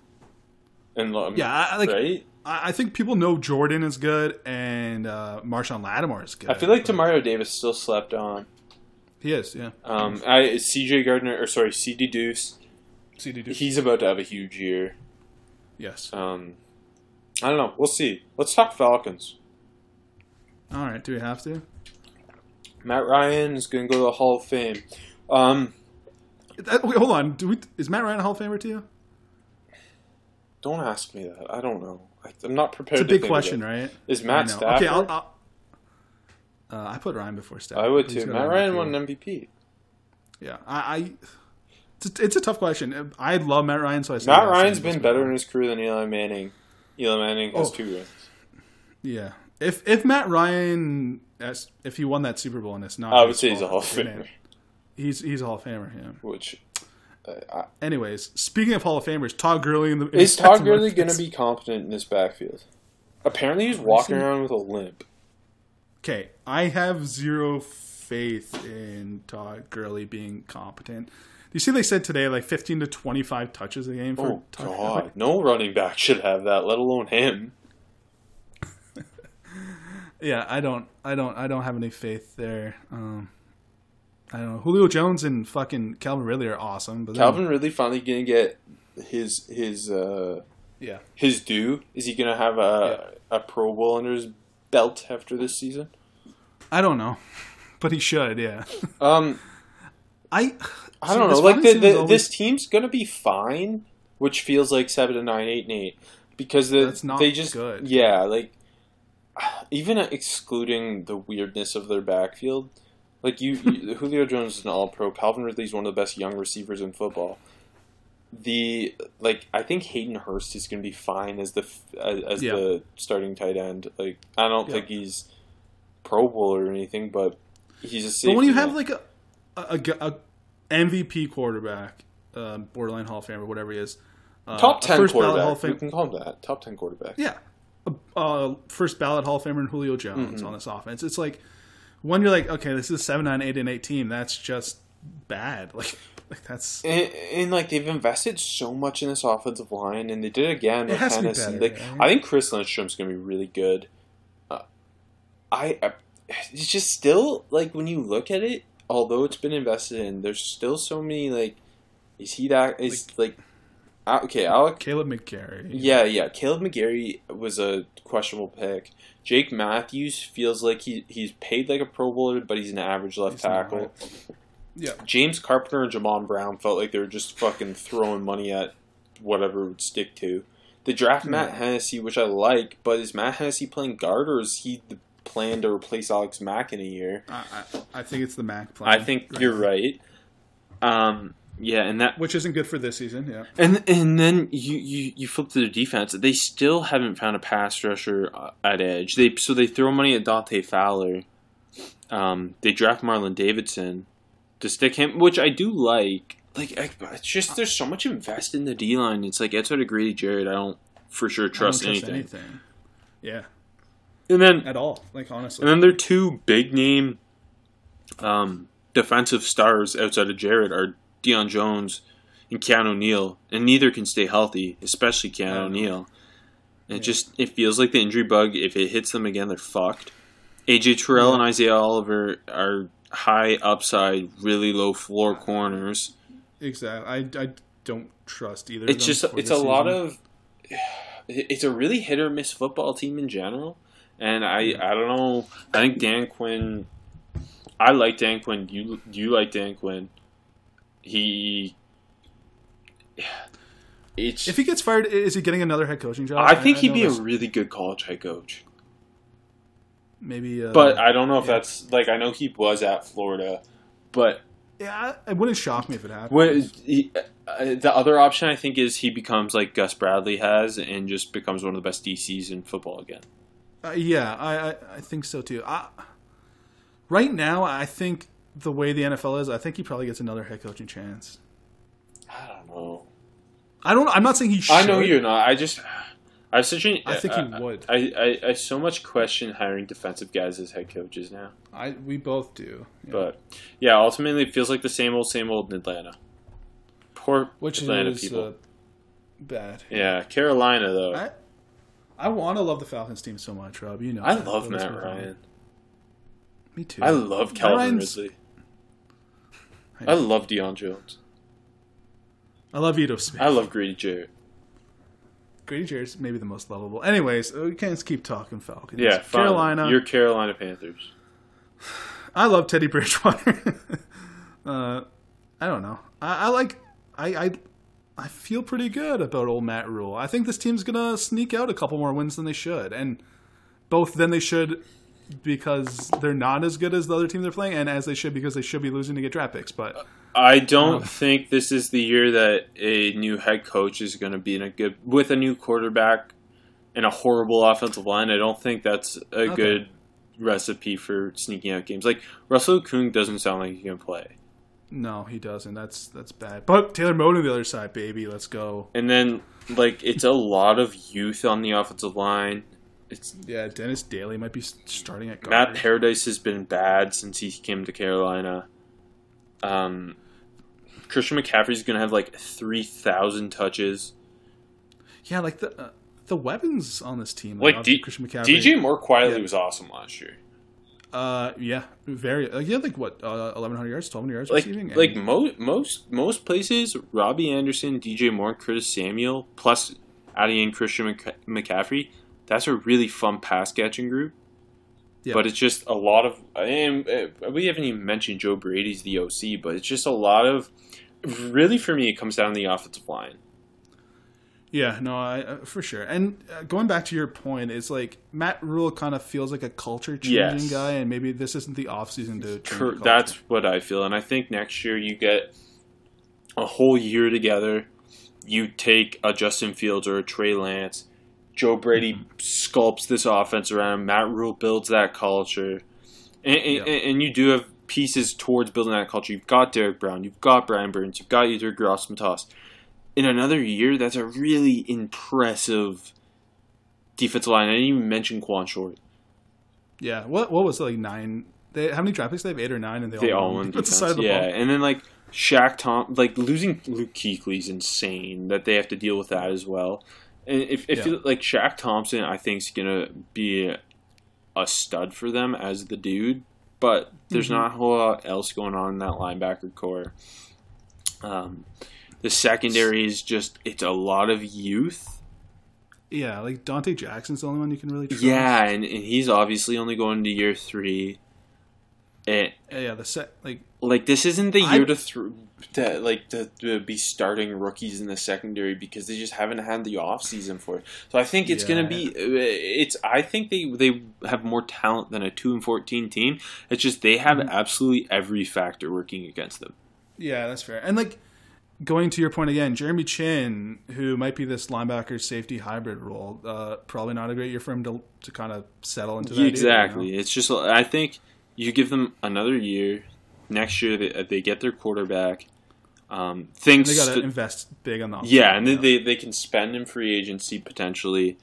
And um, Yeah, I, like right. I, I think people know Jordan is good and uh, Marshon Lattimore is good. I feel like but- Demario Davis still slept on. he is. Yeah, Um, I C.J. Gardner or sorry C.D. Deuce. CD Duke. He's about to have a huge year. yes. Um, I don't know. We'll see. Let's talk Falcons. All right. Do we have to? Matt Ryan is going to go to the Hall of Fame. Um, That, wait, hold on. Do we? Is Matt Ryan a Hall of Famer to you? don't ask me that. I don't know. I, I'm not prepared. It's a to big question, right? Is Matt. Stafford? Okay, I'll. I'll uh, I put Ryan before Stafford. I would too. Matt Ryan MVP. won an MVP. Yeah, I. I it's, a, it's a tough question. I love Matt Ryan, so I. say Matt Ryan's been better in his career than Eli Manning. Eli Manning has Oh. two rings. Yeah, if if Matt Ryan, as, if he won that Super Bowl and it's not, I would say he's a Hall of Famer. He's he's a Hall of Famer. Yeah. Which uh, Anyways, speaking of Hall of Famers, Todd Gurley in the in is Todd Gurley going to be competent in this backfield? Apparently, he's walking around with a limp. Okay, I have zero faith in Todd Gurley being competent. You see they said today like 15 to 25 touches a game for Oh God, Gurley? no running back should have that, let alone him. Yeah, I don't, I don't, I don't have any faith there. Um, I don't know. Julio Jones and fucking Calvin Ridley are awesome, but then- Calvin Ridley finally going to get his his uh, yeah, his due. Is he going to have a a Pro Bowl under his belt after this season? I don't know, but he should. Yeah, Um, I, I don't know. Like the, the, always- this team's gonna be fine, which feels like seven and nine, eight and eight, because the, That's not they just good. yeah, like even excluding the weirdness of their backfield, like you, you Julio Jones is an All Pro. Calvin Ridley's one of the best young receivers in football. The like, I think Hayden Hurst is gonna be fine as the as, as Yeah. the starting tight end. Like, I don't Yeah. think he's Pro Bowl or anything, but he's a safety. but when you have like a a, a, a MVP quarterback, uh, borderline Hall of Fame or whatever he is, uh, top ten first quarterback, Hall of we can call him that. Top ten quarterback. Yeah. Uh, first ballot Hall of Famer and Julio Jones Mm-hmm. on this offense. It's like when you're like, okay, this is a seven, nine, eight, and eight team. That's just bad. Like, like that's And, and like they've invested so much in this offensive line, and they did it again It with has to be like right? I think Chris Lindstrom's gonna be really good. Uh, I, I it's just still like when you look at it, although it's been invested in, there's still so many like, is he that is like, uh, okay, Alec. Kaleb McGary. Yeah, yeah. Kaleb McGary was a questionable pick. Jake Matthews feels like he he's paid like a Pro Bowler, but he's an average left He's tackle. Yeah. James Carpenter and Jamon Brown felt like they were just fucking throwing money at whatever would stick to. They draft Matt Yeah. Hennessy, which I like, but is Matt Hennessy playing guard or is he the plan to replace Alex Mack in a year? I, I, I think it's the Mack plan. I think you're right. Um, yeah, and that Which isn't good for this season. Yeah. and and then you, you, you flip to the defense. They still haven't found a pass rusher uh, at edge. They so they throw money at Dante Fowler. Um, they draft Marlon Davidson to stick him, which I do like. Like it's just there's so much invest in the D line. It's like outside of Grady Jarrett, I don't for sure don't trust, anything. Yeah. And then At all. Like honestly. and then their two big name um, defensive stars outside of Jarrett are Deion Jones and Keanu Neal, and neither can stay healthy, especially Keanu. Neal. It Yeah. just it feels like the injury bug. If it hits them again, they're fucked. AJ Terrell and Isaiah Oliver are high upside, really low floor corners. exactly. I, I don't trust either. It's of just it's a lot of it's a really hit or miss football team in general. And I I don't know. I think Dan Quinn. I like Dan Quinn. You you like Dan Quinn. He. It's. If he gets fired, is he getting another head coaching job? I think he'd know be a really good college head coach, maybe. Uh, but I don't know if yeah. that's like I know he was at Florida, but yeah, it wouldn't shock me if it happened. What he, uh, the other option I think is he becomes like Gus Bradley has and just becomes one of the best DCs in football again. Uh, yeah, I, I I think so too. I, right now, I think the way the NFL is, I think he probably gets another head coaching chance. I don't know. I don't. I'm not saying he should. I know you're not. I just I such an. I think he would. I, I I so much question hiring defensive guys as head coaches now. I we both do. Yeah. But yeah, ultimately it feels like the same old same old in Atlanta. Poor which Atlanta is people. uh, bad. yeah, Carolina though. I, I I want to love the Falcons team so much, Rob. You know. that. love Matt Ryan. problem. Me too. I love Calvin Ryan's- Ridley. I I love Deion Jones. I love Ito Smith. I love Grady Jarrett. Grady Jarrett's maybe the most lovable. Anyways, we can't just keep talking Falcons. Yeah, fine. Carolina. You're Carolina Panthers. I love Teddy Bridgewater. uh, I don't know. I, I like. I, I I feel pretty good about old Matt Rhule. I think this team's gonna sneak out a couple more wins than they should, and both than they should because they're not as good as the other team they're playing, and as they should because they should be losing to get draft picks. But I don't Um, think this is the year that a new head coach is going to be in a good with a new quarterback and a horrible offensive line. I don't think that's a Okay. good recipe for sneaking out games. Like Russell Okung doesn't sound like he can play. No, he doesn't. That's that's bad. But Taylor Moton on the other side, baby, let's go. And then like it's a lot of youth on the offensive line. It's Yeah, Dennis Daly might be starting at guard. Matt Paradis has been bad since he came to Carolina. Um, Christian McCaffrey's going to have like three thousand touches. yeah, like the uh, the weapons on this team, Like obviously D- Christian McCaffrey. DJ Moore quietly Yeah. was awesome last year. Uh, yeah, very. Uh, yeah, like what, uh, eleven hundred yards, twelve hundred yards Like receiving. like and- mo- most most places, Robbie Anderson, DJ Moore, Curtis Samuel, plus adding in Christian McC- McCaffrey, that's a really fun pass catching group. Yeah. But it's just a lot of, and uh, we haven't even mentioned Joe Brady's the OC, but it's just a lot of. Really, for me, it comes down to the offensive line. Yeah, no, I uh, for sure. And uh, going back to your point, it's like Matt Rhule kind of feels like a culture changing Yes. guy, and maybe this isn't the off season to. Cur- That's what I feel, and I think next year you get a whole year together. You take a Justin Fields or a Trey Lance. Joe Brady Mm-hmm. sculpts this offense around. Matt Rule builds that culture, and, and, Yeah. and you do have pieces towards building that culture. You've got Derrick Brown, you've got Brian Burns, you've got Edgar Gross-Matos. In another year, that's a really impressive defensive line. I didn't even mention Kawann Short. yeah. What what was it, like nine? They how many draft picks? They have eight or nine, and they, They all all won defense. side of the yeah, ball. and then like Shaq Tom, like losing Luke Kuechly is insane. That they have to deal with that as well. And if if Yeah. like Shaq Thompson, I think is gonna be a, a stud for them as the dude, but there's Mhm. not a whole lot else going on in that linebacker core. Um, The secondary is just it's a lot of youth. Yeah, like Donte Jackson's the only one you can really trust. Yeah, and, and he's obviously only going to year three. And Uh, yeah. The set like like this isn't the year to, th- to like to, to be starting rookies in the secondary because they just haven't had the off season for it. So I think it's gonna be uh, it's I think they they have more talent than a two and fourteen team. It's just they have Mm-hmm. absolutely every factor working against them. Yeah, that's fair. And like going to your point again, Jeremy Chinn, who might be this linebacker safety hybrid role, uh, probably not a great year for him to to kind of settle into that. either, you know? exactly. It's just I think you give them another year. Next year they, they get their quarterback. Um, things They got to st- invest big on the Yeah, and then they, they can spend in free agency potentially.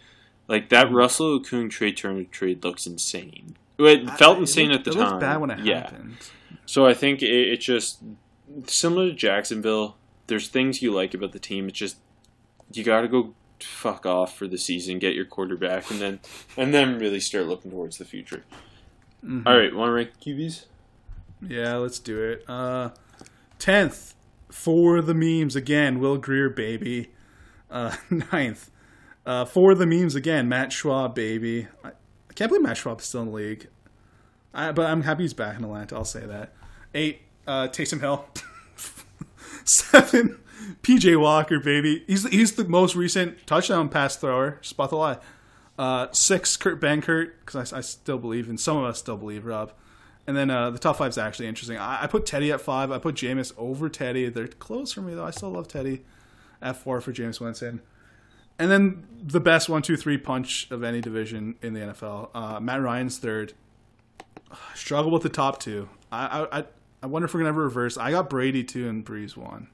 Like that Russell Okung trade Turner trade looks insane. It felt I- it insane looked- at the it time. looked bad when it yeah. happened. So I think it, it just similar to Jacksonville. There's things you like about the team. It's just you got to go fuck off for the season, get your quarterback, and then and then really start looking towards the future. Mm-hmm. All right, want to rank QBs? Yeah, let's do it. Uh, tenth for the memes again. Will Grier, baby. Uh, ninth uh, for the memes again. Matt Schaub, baby. I, I can't believe Matt Schaub's still in the league. I, but I'm happy he's back in Atlanta. I'll say that. Eight, uh, Taysom Hill. Seven, PJ Walker, baby. He's he's the most recent touchdown pass thrower. Spot the lie. Uh, six, Kurt Benkert, because I, I still believe, and some of us still believe, Rob. And then uh, the top five is actually interesting. I, I put Teddy at five. I put Jameis over Teddy. They're close for me though. I still love Teddy. At four for Jameis Winston. And then the best one, two, three punch of any division in the NFL. Uh, Matt Ryan's third. Struggle with the top two. I, I I wonder if we're gonna ever reverse. I got Brady two and Brees one.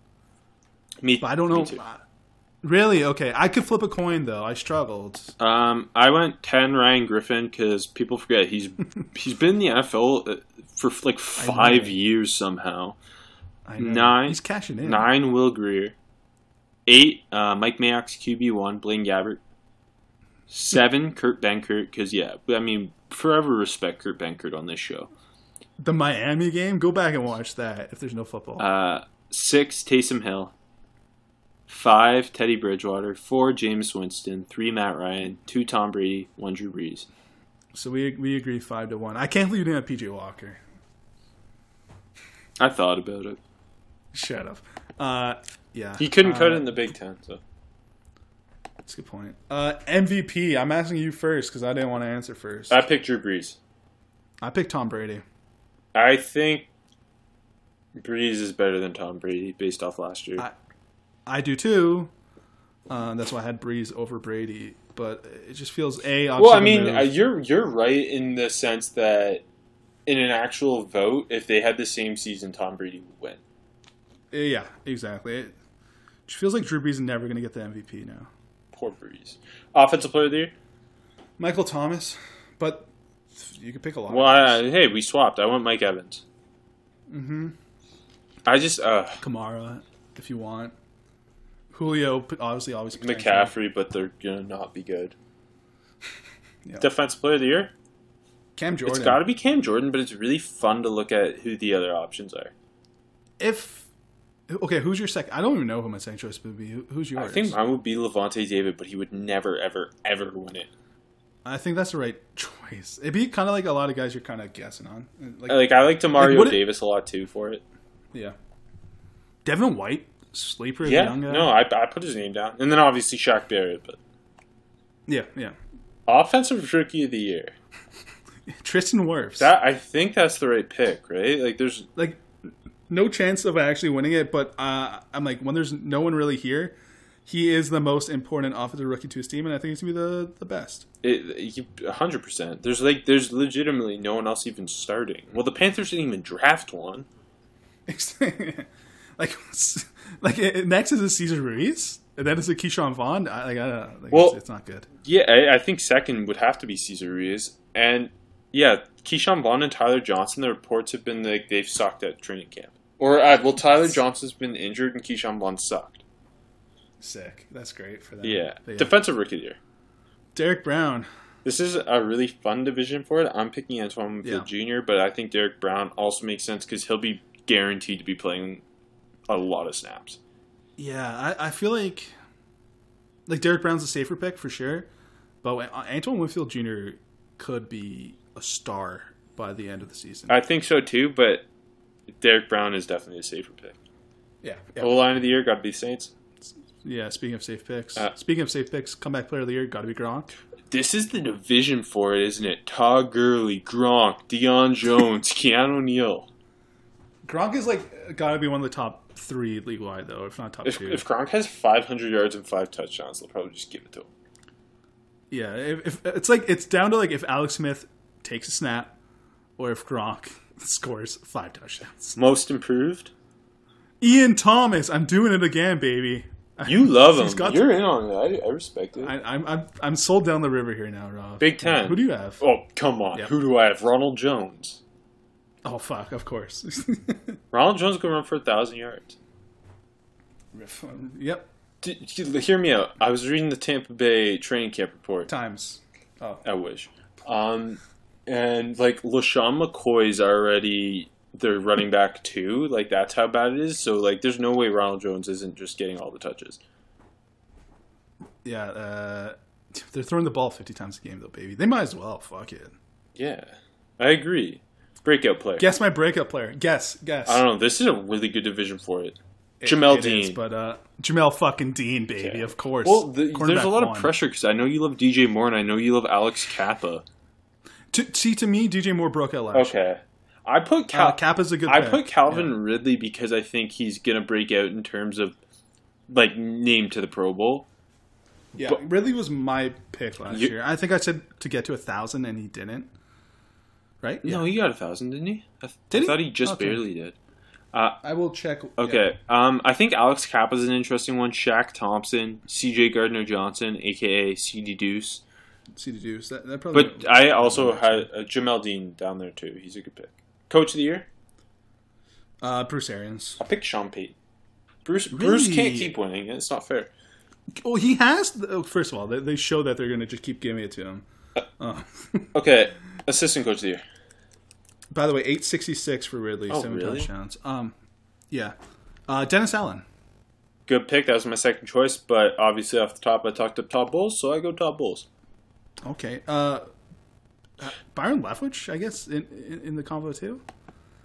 Me, But I don't know. Really? Okay. I could flip a coin though. I struggled. Um, I went ten Ryan Griffin because people forget he's he's been in the NFL uh, for like five years somehow. I know. Nine- He's cashing in. Nine Will Grier, eight uh, Mike Mayock's QB one Blaine Gabbert, seven Kurt Benkert because yeah, I mean forever respect Kurt Benkert on this show. The Miami game. Go back and watch that if there's no football. Uh, six Taysom Hill, five Teddy Bridgewater, four Jameis Winston, three Matt Ryan, two Tom Brady, one Drew Brees. so we we agree five to one. I can't believe you didn't have PJ Walker. I thought about it. Shut up. Uh, yeah. He couldn't cut Uh, it in the Big Ten, so. That's a good point. Uh, MVP. I'm asking you first because I didn't want to answer first. I picked Drew Brees. I picked Tom Brady. I think Brees is better than Tom Brady based off last year. I- I do too. Uh, that's why I had Brees over Brady. But it just feels a. well, I mean, uh, you're you're right in the sense that in an actual vote, if they had the same season, Tom Brady would win. yeah, exactly. It feels like Drew Brees is never going to get the MVP now. Poor Brees. Offensive player of the year. Michael Thomas, but you could pick a lot. Well, I, hey, we swapped. I want Mike Evans. mm-hmm. I just uh, Kamara, if you want. Julio, obviously, always. McCaffrey, but they're gonna not be good. Yeah. Defensive player of the year. Cam Jordan. It's got to be Cam Jordan, but it's really fun to look at who the other options are. If okay, who's your second? I don't even know who my second choice would be. Who- Who's yours? I think mine would be Lavonte David, but he would never, ever, ever win it. I think that's the right choice. It'd be kind of like a lot of guys you're kind of guessing on. Like, Like I like Demario it- Davis a lot too for it. yeah. Devin White, sleeper, Yeah, young guy. no, I, I put his name down, and then obviously Shaq Barrett. But Yeah, yeah. offensive rookie of the year. Tristan Wirfs. That I think that's the right pick, right? Like there's like no chance of actually winning it, but uh, I'm like when there's no one really here, he is the most important offensive rookie to his team, and I think he's gonna be the the best. Hundred percent. There's like there's legitimately no one else even starting. Well, the Panthers didn't even draft one. like like it, next is a Cesar Ruiz, and then it's a Ke'Shawn Vaughn. I, like I don't know, like, Well- it's, it's not good. Yeah, I, I think second would have to be Cesar Ruiz, and yeah, Ke'Shawn Vaughn and Tyler Johnson. The reports have been like they've sucked at training camp. Or uh, well, Tyler Johnson's been injured and Ke'Shawn Vaughn sucked. Sick. That's great for them. Yeah, But defensive rookie year. Derrick Brown. This is a really fun division for it. I'm picking Antoine Yeah. Jr., but I think Derrick Brown also makes sense because he'll be guaranteed to be playing a lot of snaps. Yeah, I, I feel like like Derrick Brown's a safer pick for sure, but Antoine Winfield Jr. could be a star by the end of the season. I think so too, but Derek Brown is definitely a safer pick. yeah, O line of the year got to be Saints. Yeah. Speaking of safe picks, Uh, speaking of safe picks, comeback player of the year got to be Gronk. This is the division for it, isn't it? Todd Gurley, Gronk, Deion Jones, Keanu Neal. Gronk is like got to be one of the top three league wide though, if not top If, two. if Gronk has 500 yards and five touchdowns, they'll probably just give it to him. Yeah, if, if it's like it's down to like if Alex Smith takes a snap, or if Gronk scores five touchdowns. Most improved? Ian Thomas, I'm doing it again, baby. You love him. got You're in on it. I, I respect it. I, I'm I'm I'm sold down the river here now, Rob. Big Ten. Who do you have? oh, come on. Yep. Who do I have? Ronald Jones. Oh fuck, of course. Ronald Jones can run for a 1,000 yards. yep. D- d- hear me out. I was reading the Tampa Bay training camp report. Times. Oh. I wish. Um, and like LeSean McCoy's already their running back too. Like that's how bad it is. So like, there's no way Ronald Jones isn't just getting all the touches. Yeah, uh, they're throwing the ball 50 times a game though, baby. They might as well. Fuck it. Yeah, I agree. Breakout player. Guess my breakout player. Guess. Guess. I don't know. This is a really good division for it. It- Jamel it is, Dean. but uh, Jamel fucking Dean, baby. Yeah. Of course. Well, the, there's a lot one. of pressure because I know you love DJ Moore and I know you love Alex Cappa. To, see, to me, DJ Moore broke out last year. I put Cal- Uh, Cappa's a good. I pick. put Calvin Yeah. Ridley because I think he's gonna break out in terms of like name to the Pro Bowl. Yeah, But- Ridley was my pick last You- year. I think I said to get to a thousand, and he didn't. Right? No, he got a thousand, didn't he? I, th- Did I he? thought he just Okay. barely did. I will check. Okay, um, I think Alex Cappa's an interesting one. Shaq Thompson, C.J. Gardner Johnson, aka C.D. Deuce. Yeah. The Deuce. That, that probably. But I also had uh, Jamel Dean down there too. He's a good pick. Coach of the year, uh, Bruce Arians. I picked Sean Payton. Bruce Bruce can't keep winning. It's not fair. Well, he has. oh, First of all, they, they show that they're going to just keep giving it to him. Oh. Okay, assistant coach of the year. By the way, eight sixty six for Ridley, Oh, seven really? touchdowns. Um, yeah. Uh, Dennis Allen. Good pick. That was my second choice, but obviously off the top, I talked up Todd Bowles, so I go Todd Bowles. Okay. Uh, uh, Byron Leftwich, I guess, in, in in the combo too.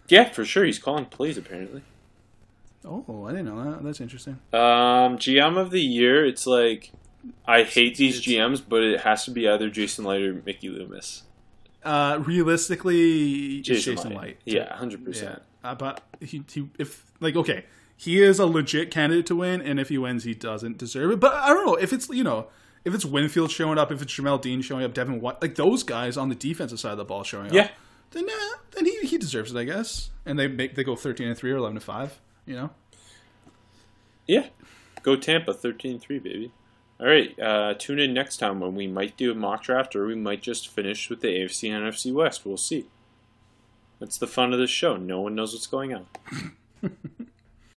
Yeah, for sure. He's calling plays apparently. Oh, I didn't know that. That's interesting. Um, GM of the year. It's like I hate these GMs, but it has to be either Jason Licht or Mickey Loomis. Uh, realistically, Jason, Jason Licht. Licht. Yeah, hundred Yeah, percent. uh, but he, he if like okay, he is a legit candidate to win, and if he wins, he doesn't deserve it. But I don't know if it's you know if it's Winfield showing up, if it's Jamel Dean showing up, Devin White, like those guys on the defensive side of the ball showing Yeah. up, then uh, then he, he deserves it, I guess. And they make they go thirteen and three or eleven to five, you know. Yeah. Go Tampa 13-3, baby. All right. Uh, tune in next time when we might do a mock draft, or we might just finish with the AFC and NFC West. We'll see. That's the fun of this show. No one knows what's going on.